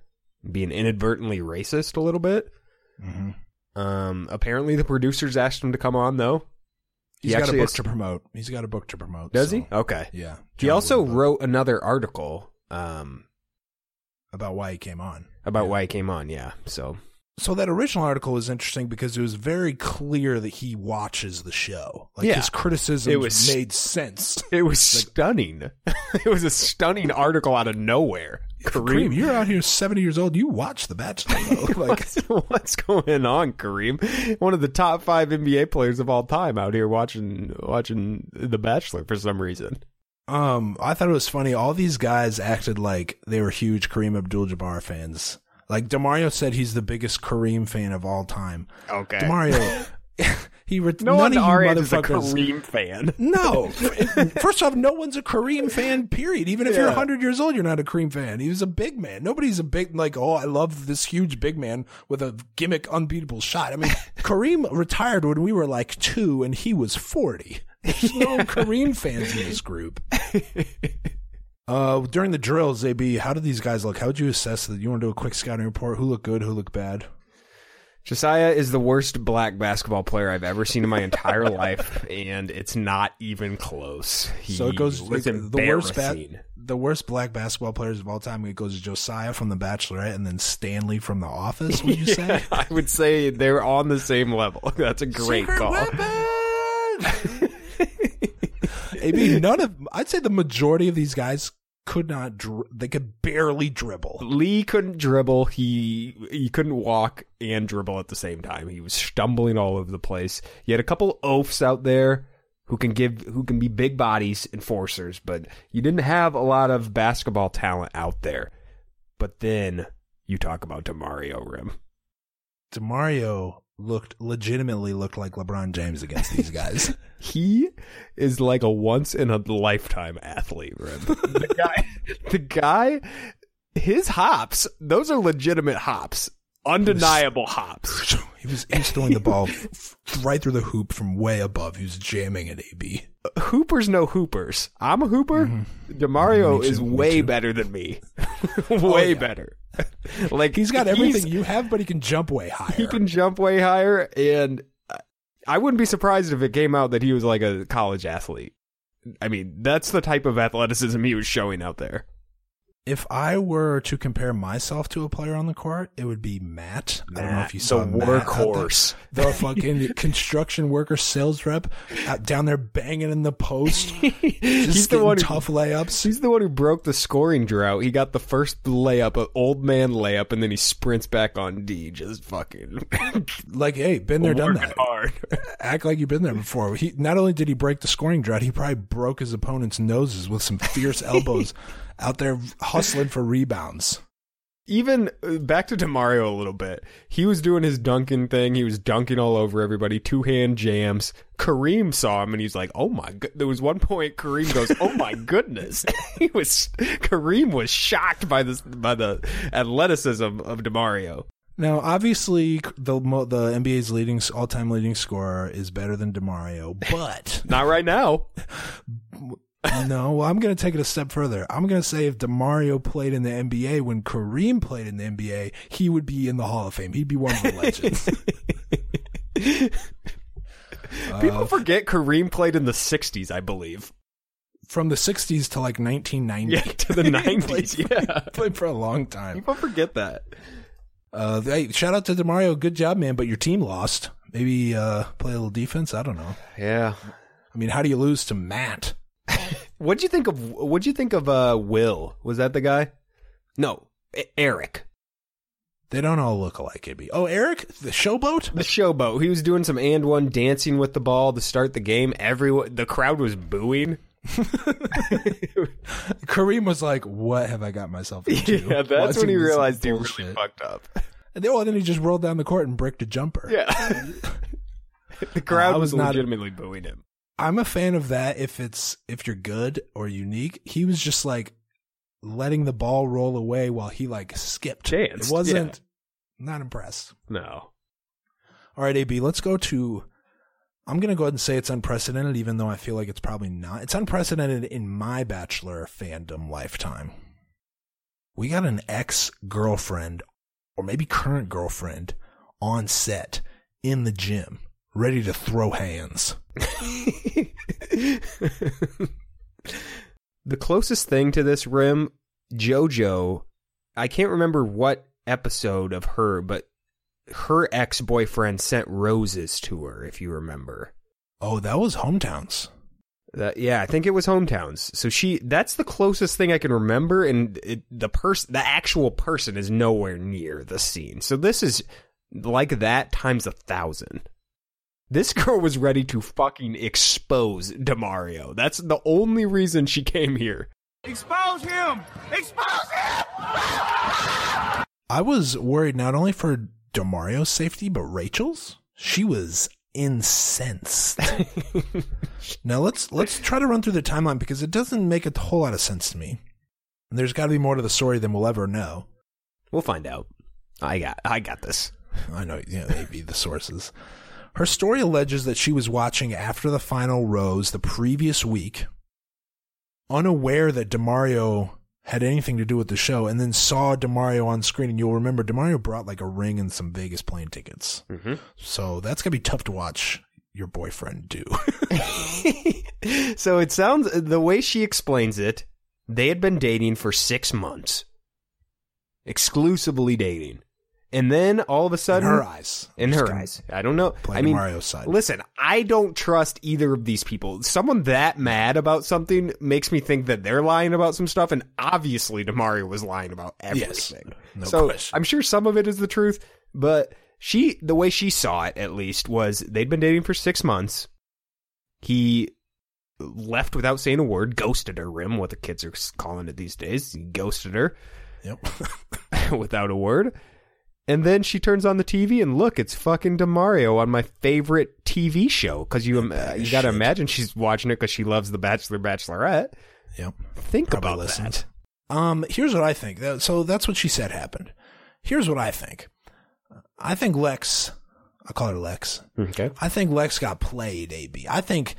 being inadvertently racist a little bit. Mm-hmm. Um, apparently the producers asked him to come on though. He's He got a book has- to promote. He's got a book to promote. Does so, he? Okay. Yeah. He also wrote another article um, about why he came on. about Yeah. why he came on. Yeah, so So that original article was interesting because it was very clear that he watches the show. Like Yeah. his criticism It was- made sense. <laughs> it was stunning. <laughs> it was a stunning article out of nowhere. Kareem, you're out here 70 years old. You watch The Bachelor. <laughs> Like, what's, what's going on, Kareem? One of the top five NBA players of all time out here watching watching The Bachelor for some reason. um, I thought it was funny. All these guys acted like they were huge Kareem Abdul-Jabbar fans. Like DeMario said, he's the biggest Kareem fan of all time. Okay, DeMario, <laughs> he re- no none one of you is a. Kareem fan. <laughs> No. First off, no one's a Kareem fan, period. Even if you're 100 years old, you're not a Kareem fan. He was a big man. Nobody's a big, like, oh, I love this huge big man with a gimmick, unbeatable shot. I mean, <laughs> Kareem retired when we were like two and he was 40. There's no Kareem fans in this group. <laughs> Uh, during the drills, AB, how did these guys look? How would you assess that? You want to do a quick scouting report? Who looked good? Who looked bad? Josiah is the worst black basketball player I've ever seen in my entire <laughs> life, and it's not even close. He So it goes was the worst ba- the worst black basketball players of all time. It goes Josiah from The Bachelorette and then Stanley from The Office. Would you <laughs> say? I would say they're on the same level. <laughs> That's a great Secret call. weapon! AB, none of I'd say the majority of these guys could not. Dr- they could barely dribble. Lee couldn't dribble. He he couldn't walk and dribble at the same time. He was stumbling all over the place. He had a couple oafs out there who can give who can be big bodies enforcers, but you didn't have a lot of basketball talent out there. But then you talk about DeMario Rim. DeMario looked legitimately looked like LeBron James against these guys. <laughs> He is like a once in a lifetime athlete, Rim. The guy <laughs> the guy his hops, those are legitimate hops. Undeniable hops. <laughs> he was he was throwing the ball <laughs> right through the hoop from way above. He was jamming at AB. Hoopers know hoopers. I'm a hooper. Mm-hmm. DeMario Me too, is way better than me. <laughs> Oh, way yeah. better. <laughs> like He's got everything he's- you have, but he can jump way higher. He can jump way higher, and I wouldn't be surprised if it came out that he was like a college athlete. I mean, that's the type of athleticism he was showing out there. If I were to compare myself to a player on the court, it would be Matt. I don't know if you saw the Matt workhorse. the fucking <laughs> construction worker sales rep out down there banging in the post, <laughs> he's the one. Who, tough layups. he's the one who broke the scoring drought. He got the first layup, an old man layup, and then he sprints back on D, just fucking <laughs> Like, hey, been there, done that. hard. Act like you've been there before. He not only did he break the scoring drought, he probably broke his opponent's noses with some fierce elbows out there hustling for rebounds. even uh, back to DeMario a little bit. He was doing his dunking thing. He was dunking all over everybody, two hand jams. Kareem saw him and he's like, "Oh my!" god! There was one point Kareem goes, "Oh my <laughs> goodness!" <laughs> he was Kareem was shocked by this by the athleticism of DeMario. Now, obviously, the the NBA's leading all time leading scorer is better than DeMario, but <laughs> Not right now. <laughs> no, well, I'm going to take it a step further. I'm going to say if DeMario played in the NBA when Kareem played in the NBA, he would be in the Hall of Fame. He'd be one of the legends. <laughs> People forget Kareem played in the '60s, I believe. From the 60s to like 1990. Yeah, to the <laughs> He '90s. played- Yeah, played for a long time. people forget that. Uh, hey, shout out to DeMario. Good job, man. But your team lost. Maybe uh, play a little defense. I don't know. Yeah. I mean, how do you lose to Matt? <laughs> What'd you think of? What'd you think of? Uh, Will was that the guy? No, E- Eric, They don't all look alike, AB. Oh, Eric, the showboat. the showboat. He was doing some and one dancing with the ball to start the game. Everyone, the crowd was booing. <laughs> Kareem was like, "What have I got myself <laughs> into?" Yeah, that's Watching when he realized he really fucked up. And then, well, then he just rolled down the court and bricked a jumper. Yeah, the crowd I was, was not- legitimately booing him. I'm a fan of that if it's if you're good or unique. He was just like letting the ball roll away while he like skipped. Danced, it wasn't. Not impressed. No, All right, AB, let's go to. I'm going to go ahead and say it's unprecedented, even though I feel like it's probably not. It's unprecedented in my Bachelor fandom lifetime. We got an ex girlfriend, or maybe current girlfriend, on set in the gym, ready to throw hands. <laughs> the closest thing to this Rim, JoJo, I can't remember what episode of her, but her ex boyfriend sent roses to her, if you remember. Oh, that was hometowns. That, yeah, I think it was hometowns. So she that's the closest thing I can remember and it, the person the actual person is nowhere near the scene. So this is like that times a thousand. This girl was ready to fucking expose DeMario. That's the only reason she came here. Expose him! Expose him! I was worried not only for DeMario's safety, but Rachel's. She was incensed. <laughs> now let's let's try to run through the timeline because it doesn't make a whole lot of sense to me. And there's got to be more to the story than we'll ever know. We'll find out. I got I got this. I know, you know, maybe the sources. Her story alleges that she was watching after the final rose the previous week, unaware that DeMario had anything to do with the show, and then saw DeMario on screen. And you'll remember DeMario brought like a ring and some Vegas plane tickets. Mm-hmm. So that's gonna be tough to watch your boyfriend do. <laughs> <laughs> so it sounds the way she explains it, they had been dating for six months, exclusively dating, and then all of a In sudden, her eyes. in her eyes, I don't know. Play I mean, DeMario's side. listen, I don't trust either of these people. Someone that mad about something makes me think that they're lying about some stuff, and obviously DeMario was lying about Yes. everything. No so question. I'm sure some of it is the truth, but she, the way she saw it, at least, was they'd been dating for six months. He left without saying a word, ghosted her, Rim, what the kids are calling it these days. He ghosted her Yep. <laughs> without a word. And then she turns on the TV and look, it's fucking DeMario on my favorite TV show. Because you, of you got to imagine she's watching it because she loves The Bachelor, Bachelorette. yep. Think Probably about listened. that. Um, here's what I think. So that's what she said happened. Here's what I think. I think Lex, I call her Lex. Okay. I think Lex got played, AB. I think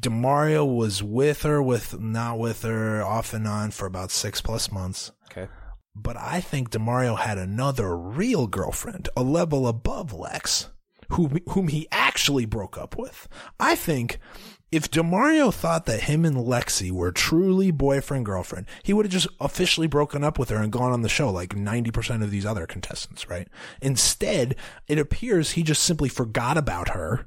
DeMario was with her, with not with her, off and on for about six plus months. Okay. But I think DeMario had another real girlfriend, a level above Lex, whom, whom he actually broke up with. I think if DeMario thought that him and Lexi were truly boyfriend girlfriend, he would have just officially broken up with her and gone on the show like 90% of these other contestants, right? Instead, it appears he just simply forgot about her.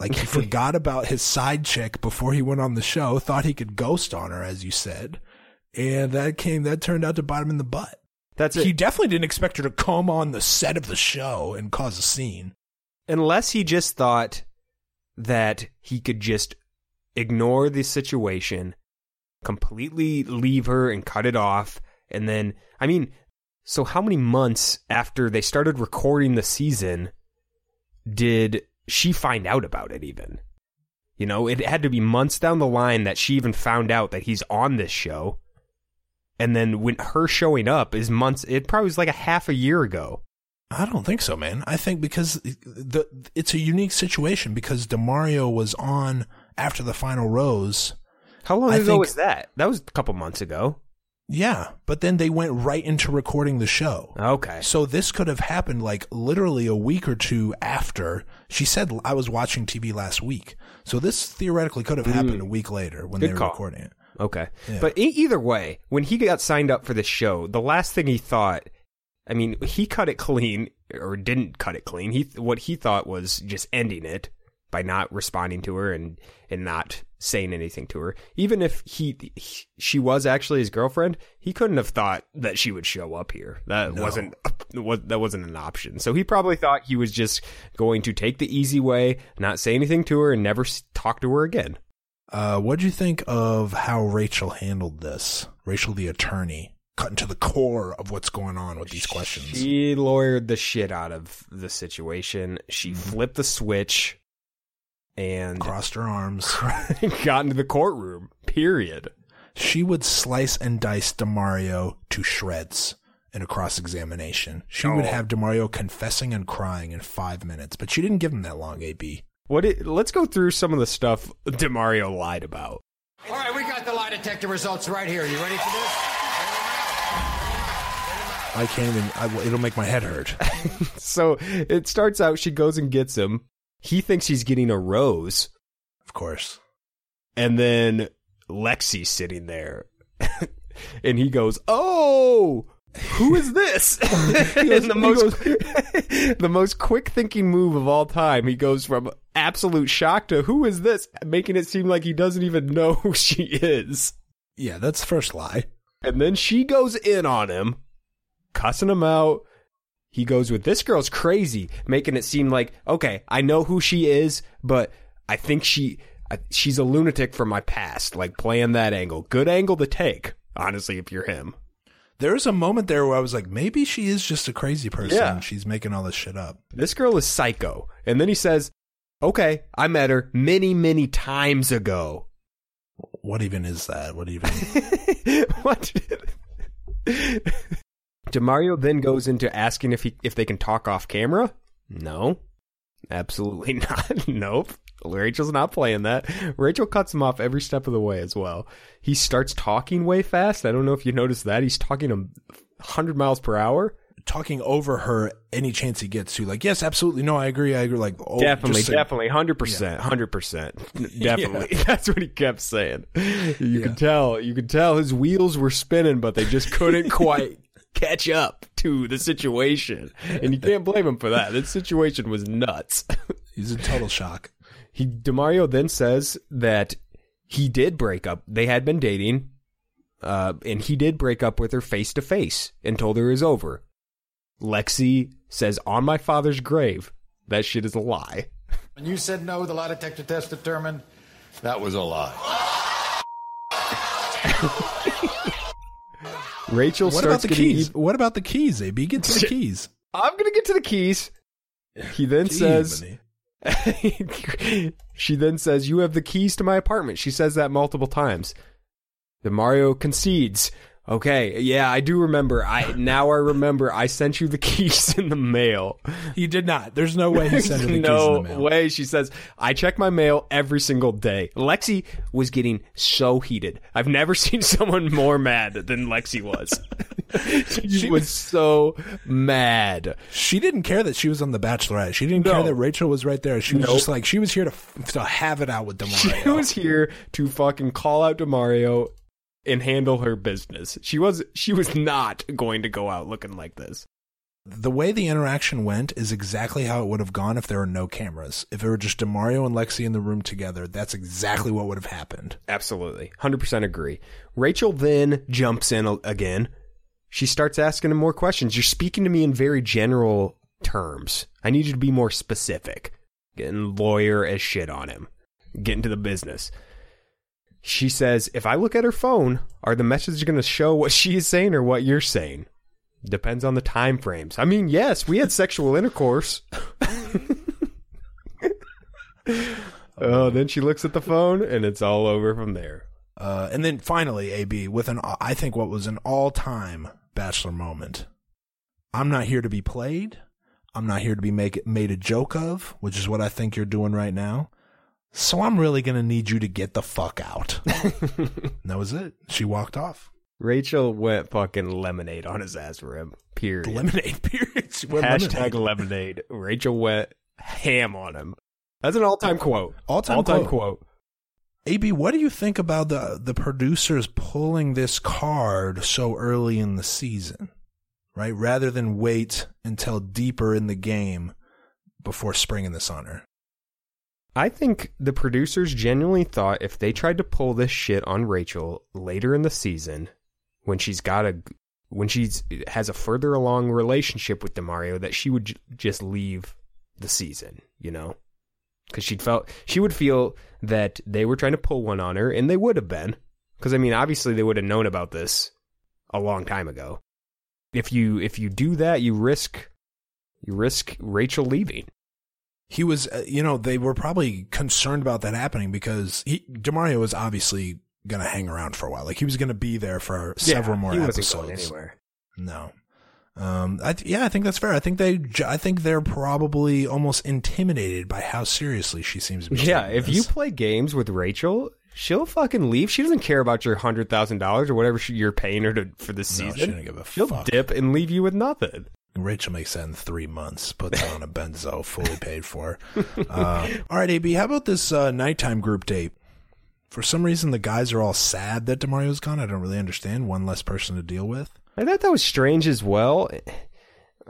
Like he <laughs> forgot about his side chick before he went on the show, thought he could ghost on her, as you said. And that came, that turned out to bite him in the butt. That's it. He definitely didn't expect her to come on the set of the show and cause a scene. Unless he just thought that he could just ignore the situation, completely leave her and cut it off. And then, I mean, So how many months after they started recording the season did she find out about it even? You know, it had to be months down the line that she even found out that he's on this show. And then when her showing up is months, it probably was like a half a year ago. I don't think so, man. I think because the it's a unique situation because DeMario was on after the final rose. How long I ago think- was that? That was a couple months ago. Yeah, but then they went right into recording the show. Okay. So this could have happened like literally a week or two after. She said I was watching TV last week. So this theoretically could have happened a week later when Mm. Good they were call. recording it. Okay. Yeah. But e- either way, when he got signed up for the show, the last thing he thought, I mean, he cut it clean or didn't cut it clean. He what he thought was just ending it by not responding to her and and not saying anything to her. Even if he, he she was actually his girlfriend, he couldn't have thought that she would show up here. That No. wasn't was that wasn't an option. So he probably thought he was just going to take the easy way, not say anything to her and never talk to her again. Uh, what do you think of how Rachel handled this? Rachel, the attorney, cutting to the core of what's going on with these questions. She lawyered the shit out of the situation. She Mm-hmm. flipped the switch and Crossed her arms. <laughs> got into the courtroom. Period. she would slice and dice DeMario to shreds in a cross examination. She would Oh. have DeMario confessing and crying in five minutes, but she didn't give him that long, AB. What? It, let's go through some of the stuff DeMario lied about. All right, we got the lie detector results right here. You ready for this? I can't even, I, it'll make my head hurt. <laughs> So it starts out. She goes and gets him. He thinks he's getting a rose, of course. and then Lexi's sitting there, <laughs> and he goes, "Oh." Who is this? <laughs> <laughs> and <laughs> the most the most quick thinking move of all time. He goes from absolute shock to who is this, making it seem like he doesn't even know who she is. Yeah, that's the first lie. And then she goes in on him, cussing him out. He goes with this girl's crazy, making it seem like okay, I know who she is, but I think she I, she's a lunatic from my past. Like playing that angle, good angle to take. Honestly, if you're him, There was a moment there where I was like, maybe she is just a crazy person. Yeah. and She's making all this shit up. this girl is psycho. And then he says, "Okay, I met her many, many times ago." What even is that? What even? <laughs> what? DeMario then goes into asking if he if they can talk off camera. No, absolutely <laughs> not. nope. Rachel's not playing that. Rachel cuts him off every step of the way as well. He starts talking way fast. I don't know if you noticed that. He's talking a 100 miles per hour. Talking over her any chance he gets to. Like, yes, absolutely. No, I agree. I agree. Like, oh, definitely, definitely, hundred percent, hundred percent, <laughs> definitely. <laughs> That's what he kept saying. You could tell, you could tell his wheels were spinning, but they just couldn't <laughs> quite catch up to the situation, and you can't blame him for that. This situation was nuts. He's in total shock. He DeMario then says that he did break up. They had been dating, uh, and he did break up with her face to face and told her it was over. Lexi says on my father's grave that shit is a lie. <laughs> When you said no, the lie detector test determined that was a lie. <laughs> Rachel What starts about the getting keys? ev- What about the keys, AB? Get to the <laughs> keys. I'm gonna get to the keys. He then Gee, says, Vinny. <laughs> she then says, "You have the keys to my apartment." She says that multiple times. DeMario concedes. Okay, yeah, I do remember. I now I remember. I sent you the <laughs> keys in the mail. he did not. There's no way he sent her the no keys in the mail. way. She says, I check my mail every single day. Lexi was getting so heated. I've never <laughs> seen someone more mad than Lexi was. <laughs> she was so mad. She didn't care that she was on The Bachelorette. She didn't No. care that Rachel was right there. She was Nope. just like she was here to to have it out with DeMario. She was here to fucking call out to Mario and handle her business. She was she was not going to go out looking like this. the way the interaction went is exactly how it would have gone if there were no cameras. If it were just DeMario and Lexi in the room together, that's exactly what would have happened. Absolutely. 100% agree. Rachel then jumps in again. She starts asking him more questions. You're speaking to me in very general terms. I need you to be more specific. Getting lawyer as shit on him. Getting to the business. She says, if I look at her phone, are the messages going to show what she is saying or what you're saying? Depends on the time frames. I mean, yes, we had sexual intercourse. <laughs> oh, then she looks at the phone and it's all over from there. Uh, and then finally, AB with an I think what was an all time Bachelor moment. I'm not here to be played. I'm not here to be make, made a joke of, which is what I think you're doing right now. So I'm really gonna need you to get the fuck out. <laughs> That was it. She walked off. Rachel went fucking lemonade on his ass Rim. Period. Lemonade <laughs> period. Hashtag lemonade. lemonade. Rachel went ham on him. That's an all-time quote. All-time all-time quote. quote. AB, what do you think about the the producers pulling this card so early in the season? Right? Rather than wait until deeper in the game before springing this on her. I think the producers genuinely thought if they tried to pull this shit on Rachel later in the season, when she's got a, when she's has a further along relationship with DeMario, that she would j- just leave the season, you know, because she'd felt she would feel that they were trying to pull one on her, and they would have been, because I mean, obviously they would have known about this a long time ago. If you if you do that, you risk you risk Rachel leaving. He was, uh, you know, they were probably concerned about that happening because he, DeMario was obviously going to hang around for a while. Like he was going to be there for several more he episodes. wasn't going anywhere. No. Um, I, yeah, I think that's fair. I think they, I think they're probably almost intimidated by how seriously she seems to be. Yeah, if you play games with Rachel, she'll fucking leave. She doesn't care about your hundred thousand dollars or whatever she, you're paying her to, for the No, season. she a she'll fuck. dip and leave you with nothing. Rachel makes that in three months. Puts on a benzo, fully <laughs> paid for. Uh, all right, AB. How about this uh, nighttime group date? For some reason, the guys are all sad that DeMario's gone. I don't really understand. One less person to deal with. I thought that was strange as well.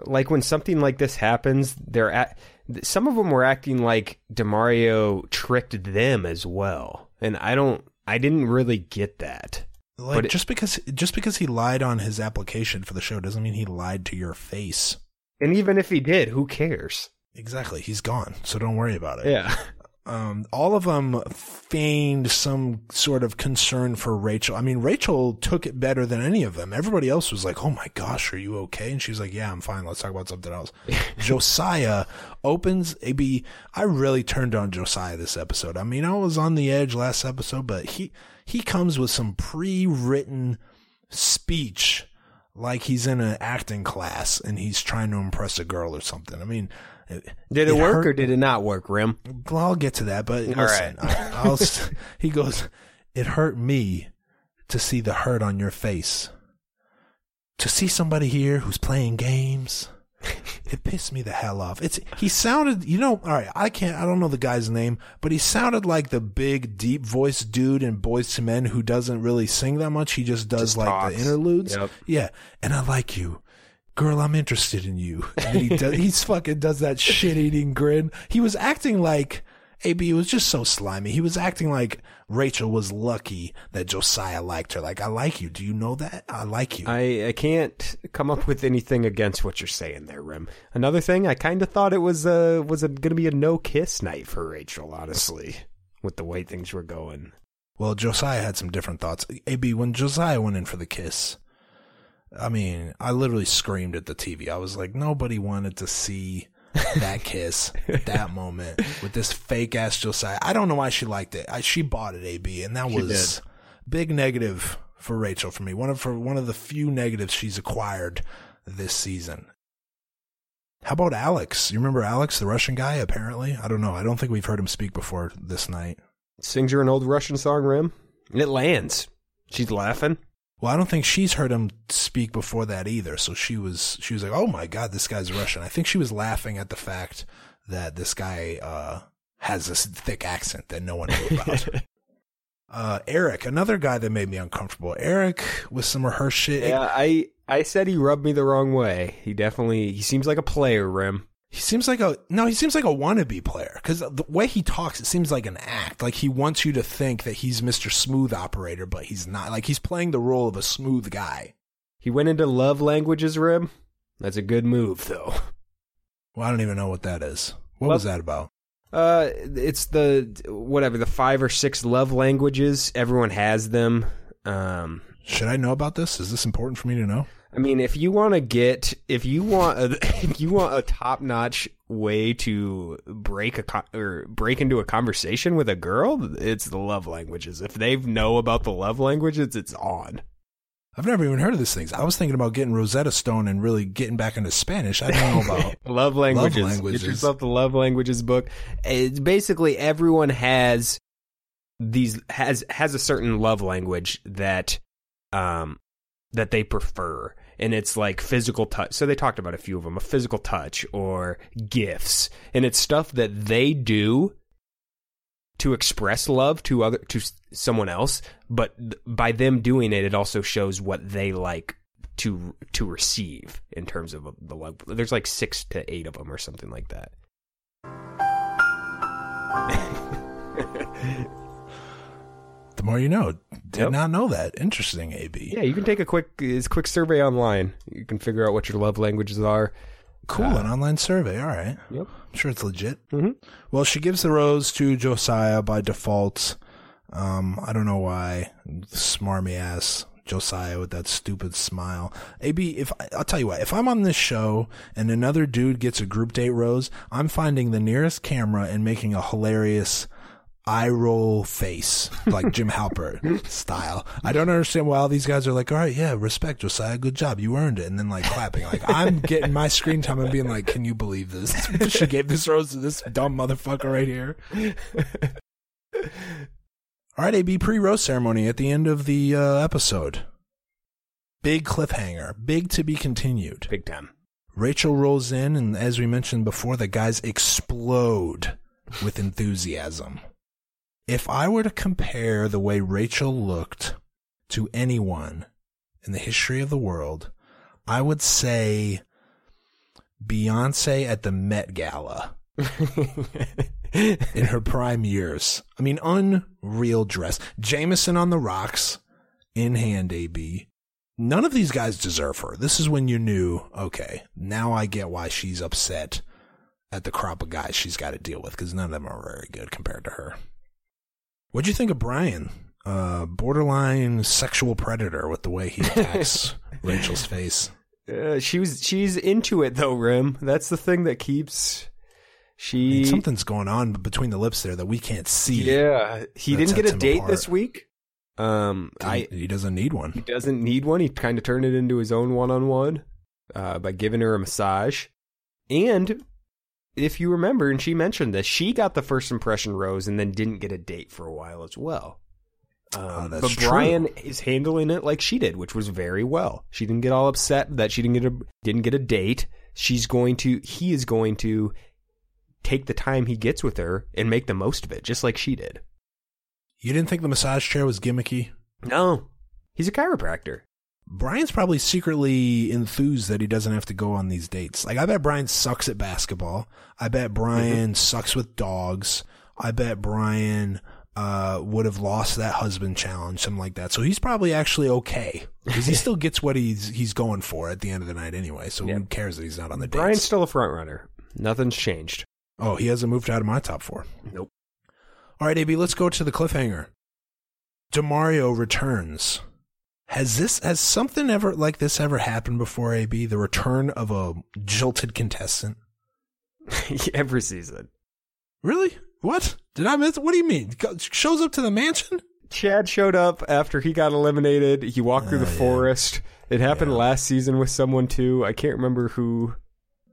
Like when something like this happens, they're at some of them were acting like DeMario tricked them as well, and I don't. I didn't really get that. Like But it- just because just because he lied on his application for the show doesn't mean he lied to your face. And even if he did, who cares? Exactly, he's gone, so don't worry about it. Yeah. <laughs> um, all of them feigned some sort of concern for Rachel. I mean, Rachel took it better than any of them. Everybody else was like, "Oh my gosh, are you okay?" And she's like, "Yeah, I'm fine. Let's talk about something else." <laughs> Josiah opens AB. I really turned on Josiah this episode. I mean, I was on the edge last episode, but he he comes with some pre-written speech like he's in an acting class and he's trying to impress a girl or something. I mean, Did it, work hurt- or did it not work, Rim? well, I'll get to that, but All listen, right. I, I'll, <laughs> he goes, it hurt me to see the hurt on your face. To see somebody here who's playing games, <laughs> it pissed me the hell off. It's he sounded, you know, all right, I can't, I don't know the guy's name, but he sounded like the big, deep voice dude in Boyz II Men who doesn't really sing that much. He just does Just like talks. the interludes. Yep. Yeah, and I like you. Girl, I'm interested in you. And he does, he's <laughs> fucking does that shit eating grin. He was acting like AB was just so slimy. He was acting like Rachel was lucky that Josiah liked her. Like, I like you. Do you know that? I like you. I, I can't come up with anything against what you're saying there, Rim. Another thing, I kind of thought it was uh was going to be a no kiss night for Rachel, honestly, with the way things were going. well, Josiah had some different thoughts. AB, when Josiah went in for the kiss, I mean, I literally screamed at the TV. I was like, nobody wanted to see that <laughs> kiss, that moment with this fake ass Josiah. I don't know why she liked it. I, she bought it, AB, and that She was big negative for Rachel for me. One of for one of the few negatives she's acquired this season. How about Alex? You remember Alex, the Russian guy? Apparently, I don't know. I don't think we've heard him speak before this night. Sings her an old Russian song, Rim, and it lands. She's laughing. Well, I don't think she's heard him speak before that either. So she was she was like, "Oh my god, this guy's Russian." I think she was laughing at the fact that this guy uh, has this thick accent that no one knew <laughs> about. uh, Eric, another guy that made me uncomfortable. Eric with some of her shit. Yeah, I I said he rubbed me the wrong way. He definitely he seems like a player, Rim. He seems like a no. He seems like a wannabe player because the way he talks, it seems like an act. Like he wants you to think that he's Mister Smooth Operator, but he's not. Like he's playing the role of a smooth guy. He went into love languages, Rim. That's a good move, though. Well, I don't even know what that is. What was that about? Uh, it's the whatever the five or six love languages. Everyone has them. Um, Should I know about this? Is this important for me to know? I mean, if you want to get, if you want, a, <laughs> if you want a top notch way to break a or break into a conversation with a girl, it's the love languages. If they know about the love languages, it's on. I've never even heard of these things. I was thinking about getting Rosetta Stone and really getting back into Spanish. I don't know about. <laughs> love languages. languages. Get yourself the love languages book. It's basically everyone has these has has a certain love language that um that they prefer and it's like physical touch so they talked about a few of them a physical touch or gifts. And it's stuff that they do to express love to other to someone else but by them doing it it also shows what they like to to receive in terms of uh, the love. There's like 6 to 8 of them or something like that <laughs> The more you know. Did Yep. not know that. Interesting, AB. yeah you can take a quick is quick survey online you can figure out what your love languages are Cool. an online survey. All right. Yep. I'm sure it's legit. Mhm. Well, she gives the rose to Josiah by default. Um, I don't know why. Smarmy ass Josiah with that stupid smile. AB, if I'll tell you what, if I'm on this show and another dude gets a group date rose, I'm finding the nearest camera and making a hilarious eye roll face, like Jim Halpert <laughs> style. I don't understand why all these guys are like, all right, yeah, respect Josiah, good job, you earned it, and then like clapping. Like I'm getting my screen time and being like, can you believe this? <laughs> she gave this rose to this dumb motherfucker right here. <laughs> All right, AB pre rose ceremony at the end of the uh, episode. Big cliffhanger, big to be continued. big time Rachel rolls in, and as we mentioned before, the guys explode with enthusiasm. If I were to compare the way Rachel looked to anyone in the history of the world, I would say Beyonce at the Met Gala <laughs> in her prime years. I mean, unreal dress. Jameson on the rocks in hand, AB. None of these guys deserve her. This is when you knew, okay, now I get why she's upset at the crop of guys she's got to deal with because none of them are very good compared to her. What'd you think of Brian? Uh, borderline sexual predator with the way he attacks <laughs> Rachel's face. Uh, she was she's into it though, Rim. That's the thing that keeps I she mean, something's going on between the lips there that we can't see. Yeah, he didn't get a date apart. this week. Um, I he doesn't need one. he doesn't need one. He kind of turned it into his own one-on-one uh, by giving her a massage. And if you remember, and she mentioned this, she got the first impression rose and then didn't get a date for a while as well. Um, Oh, but true. Brian is handling it like she did, which was very well. She didn't get all upset that she didn't get a didn't get a date. She's going to he is going to take the time he gets with her and make the most of it, just like she did. You didn't think the massage chair was gimmicky? No, he's a chiropractor. Brian's probably secretly enthused that he doesn't have to go on these dates. Like, I bet Brian sucks at basketball. I bet Brian sucks with dogs. I bet Brian uh, would have lost that husband challenge, something like that. So he's probably actually okay because he <laughs> still gets what he's he's going for at the end of the night anyway. So who cares that he's not on the dates? Brian's still a front runner. Nothing's changed. oh, he hasn't moved out of my top four. Nope. All right, AB, let's go to the cliffhanger. DeMario returns. Has this has something ever like this ever happened before, AB? The return of a jilted contestant? <laughs> Every season. Really? What? Did I miss? What do you mean? Shows up to the mansion? Chad showed up after he got eliminated. He walked through the Oh, yeah. forest. It happened Yeah. last season with someone too. I can't remember who.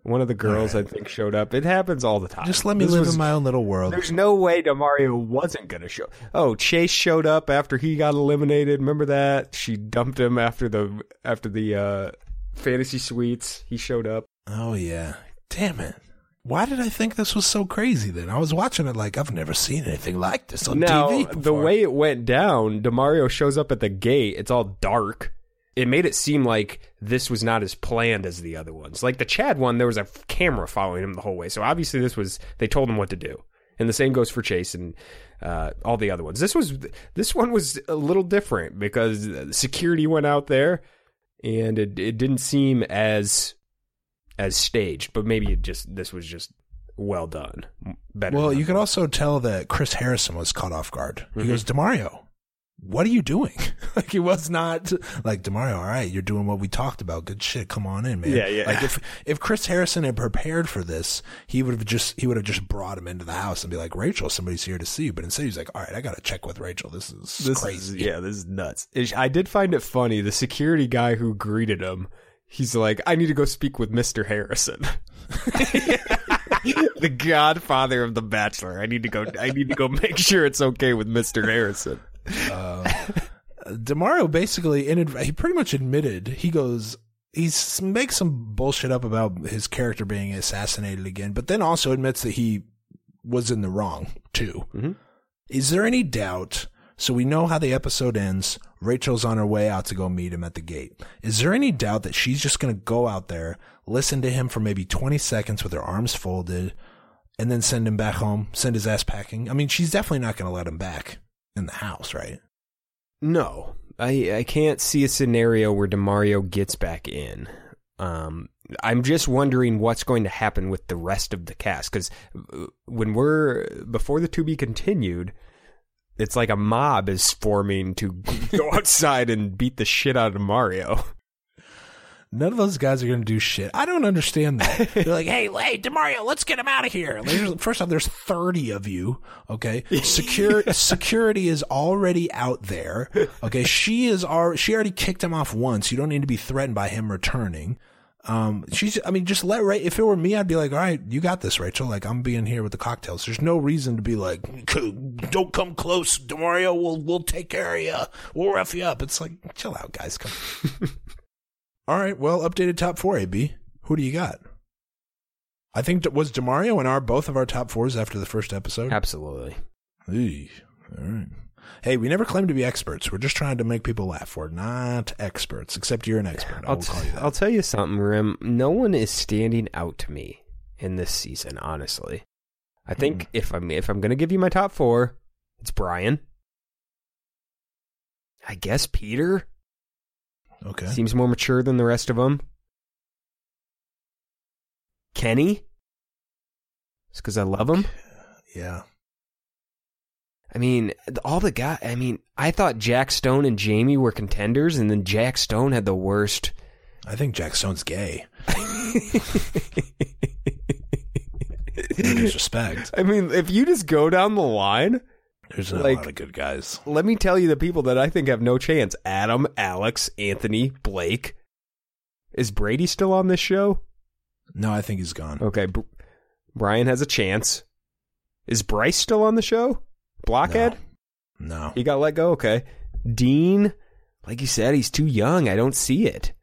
One of the girls, Alright. I think, showed up. It happens all the time. Just let me This live was- in my own little world. There's no way DeMario wasn't going to show. Oh, Chase showed up after he got eliminated. Remember that? She dumped him after the after the uh, fantasy suites. He showed up. Oh yeah. Damn it. Why did I think this was so crazy then? I was watching it like I've never seen anything like this on now, TV. the way it went down, DeMario shows up at the gate. It's all dark. It made it seem like this was not as planned as the other ones. Like the Chad one, there was a camera following him the whole way. So obviously, this was they told him what to do. And the same goes for Chase and uh, all the other ones. This was this one was a little different because security went out there, and it it didn't seem as as staged. But maybe it just this was just well done, better. Well, you could also tell that Chris Harrison was caught off guard. Mm-hmm. He goes, DeMario, what are you doing? <laughs> like he was not like DeMario. All right, you're doing what we talked about. Good shit. Come on in, man. Yeah, yeah. Like if <laughs> if Chris Harrison had prepared for this, he would have just he would have just brought him into the house and be like, Rachel, somebody's here to see you. But instead, he's like, all right, I got to check with Rachel. This is This crazy. is yeah, this is nuts. I did find it funny. The security guy who greeted him, he's like, "I need to go speak with Mister Harrison." <laughs> the godfather of the bachelor. I need to go I need to go make sure it's okay with Mr. Harrison. <laughs> DeMario basically, he pretty much admitted he goes, he makes some bullshit up about his character being assassinated again, but then also admits that he was in the wrong too. Mhm. Is there any doubt? So we know how the episode ends. Rachel's on her way out to go meet him at the gate. Is there any doubt that she's just going to go out there, listen to him for maybe 20 seconds with her arms folded, and then send him back home, send his ass packing? I mean, she's definitely not going to let him back in the house, right? No. I I can't see a scenario where DeMario gets back in. Um I'm just wondering what's going to happen with the rest of the cast cuz when we're before the to be continued it's like a mob is forming to <laughs> go <laughs> outside and beat the shit out of Mario. None of those guys are going to do shit. I don't understand that. <laughs> They're like, hey, hey, DeMario, let's get him out of here. There's- First off, there's 30 of you. Okay. Secure, <laughs> security is already out there. Okay. She is already, she already kicked him off once. You don't need to be threatened by him returning. Um, she's, I mean, just let, Ra- if it were me, I'd be like, all right, you got this, Rachel. Like, I'm being here with the cocktails. There's no reason to be like, don't come close, DeMario. We'll, we'll take care of you. We'll rough you up. It's like, chill out, guys. Come <laughs> all right. Well, updated top four, AB. Who do you got? I think it was DeMario and our both of our top fours after the first episode. Absolutely. Eey. All right. Hey, we never claim to be experts. We're just trying to make people laugh. We're not experts, except you're an expert. I'll, t- call you. I'll tell you something, Rim. No one is standing out to me in this season, honestly. I think if I'm if I'm gonna give you my top four, it's Brian. I guess Peter okay. seems more mature than the rest of them. Kenny, it's because I love him. Yeah. I mean, all the guy. I mean, I thought Jack Stone and Jamie were contenders, and then Jack Stone had the worst. I think Jack Stone's gay. <laughs> No disrespect. I mean, if you just go down the line, There's not Like- a lot of good guys. let me tell you the people that I think have no chance Adam, Alex, Anthony, Blake. Is Brady still on this show? No, I think he's gone. Okay, Br- Brian has a chance. Is Bryce still on the show? Blockhead? No. He got let go? Okay. Dean, like you said, he's too young. I don't see it.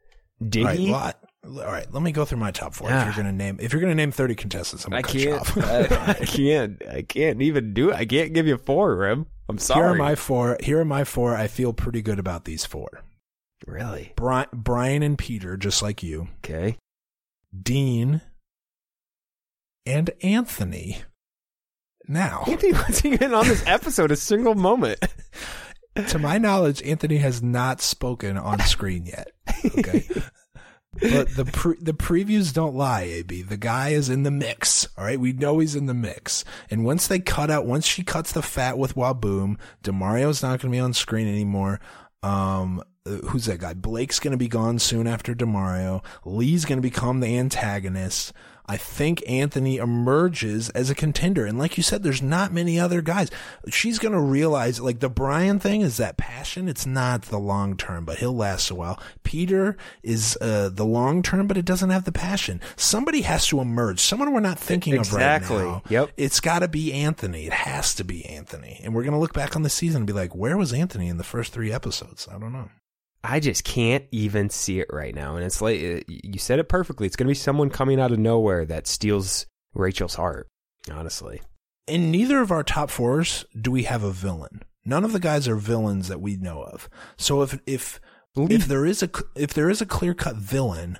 All right, Diggy? well, all right, let me go through my top four. If Ah. you're gonna name, if you're gonna name 30 contestants, I'm gonna I cut you off. I, <laughs> I can't. I can't even do it. I can't give you four, Rim. I'm sorry. Here are my four. Here are my four. I feel pretty good about these four. really? Brian, Brian and Peter, just like you. Okay. Dean and Anthony. Now, Anthony <laughs> wasn't even on this episode a single moment. to my knowledge, Anthony has not spoken on screen yet. <laughs> Okay. But the pre- the previews don't lie, AB. The guy is in the mix. All right, we know he's in the mix. And once they cut out, once she cuts the fat with Whaboom, DeMario's not going to be on screen anymore. Um, uh, who's that guy? Blake's going to be gone soon after DeMario. Lee's going to become the antagonist. I think Anthony emerges as a contender. And like you said, there's not many other guys. She's going to realize, like, the Brian thing is that passion. It's not the long term, but he'll last a while. Peter is, uh, the long term, but it doesn't have the passion. Somebody has to emerge. Someone we're not thinking Exactly. of right now. Yep. It's got to be Anthony. It has to be Anthony. And we're going to look back on the season and be like, where was Anthony in the first three episodes? I don't know. I just can't even see it right now. And it's like, you said it perfectly. It's going to be someone coming out of nowhere that steals Rachel's heart, honestly. in neither of our top fours do we have a villain. None of the guys are villains that we know of. So if if if there is a if there is a clear cut villain,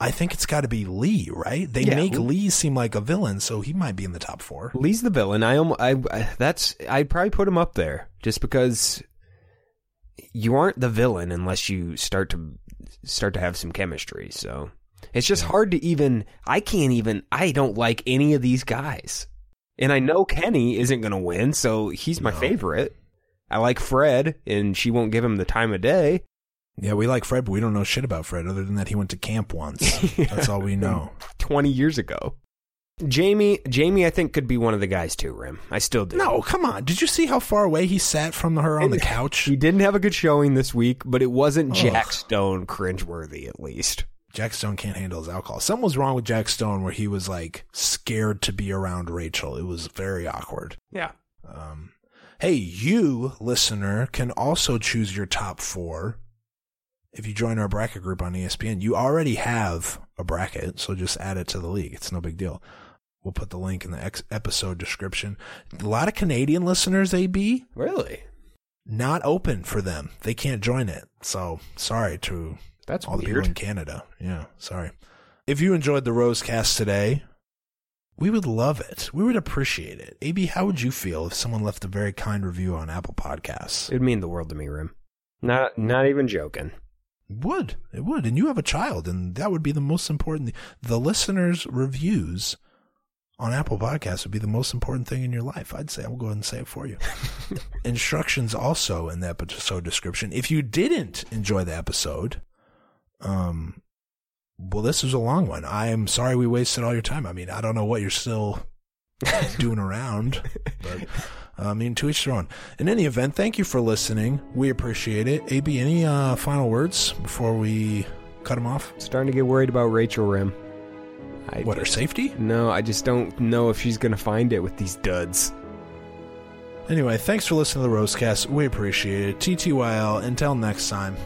I think it's got to be Lee, right? They Yeah. make Lee seem like a villain, so he might be in the top four. Lee's the villain. I, I, I that's I'd probably put him up there just because you aren't the villain unless you start to start to have some chemistry. So it's just hard to even. I can't even. I don't like any of these guys, and I know Kenny isn't going to win, so he's my No. favorite. I like Fred, and she won't give him the time of day. Yeah, we like Fred, but we don't know shit about Fred other than that he went to camp once. <laughs> That's all we know. 20 years ago. Jamie, Jamie, I think could be one of the guys too. Rim, I still do. No, come on. Did you see how far away he sat from her on the <laughs> couch? he didn't have a good showing this week, but it wasn't Ugh. Jack Stone cringeworthy, at least. Jack Stone can't handle his alcohol. Something was wrong with Jack Stone where he was like scared to be around Rachel. It was very awkward. Yeah. Um, hey, you listener can also choose your top four if you join our bracket group on ESPN. You already have a bracket, so just add it to the league. It's no big deal. We'll put the link in the ex- episode description. A lot of Canadian listeners, AB, Really? not open for them. They can't join it. So sorry to That's all the people in Canada. Yeah, sorry. If you enjoyed the Rosecast today, we would love it. We would appreciate it. AB, how would you feel if someone left a very kind review on Apple Podcasts? It'd mean the world to me, Rim. Not, not even joking. It would. It would. And you have a child, and that would be the most important. The listeners' reviews on Apple Podcasts would be the most important thing in your life. I'd say I'll go ahead and say it for you. <laughs> Instructions also in the episode description. If you didn't enjoy the episode, um, well, this was a long one. I am sorry we wasted all your time. I mean, I don't know what you're still <laughs> doing around, but I mean, to each their own. In any event, thank you for listening. We appreciate it. AB, any uh, final words before we cut him off? Starting to get worried about Rachel Rim. I What, her safety? No, I just don't know if she's going to find it with these duds. Anyway, thanks for listening to the Rosecast. We appreciate it. TTYL. Until next time.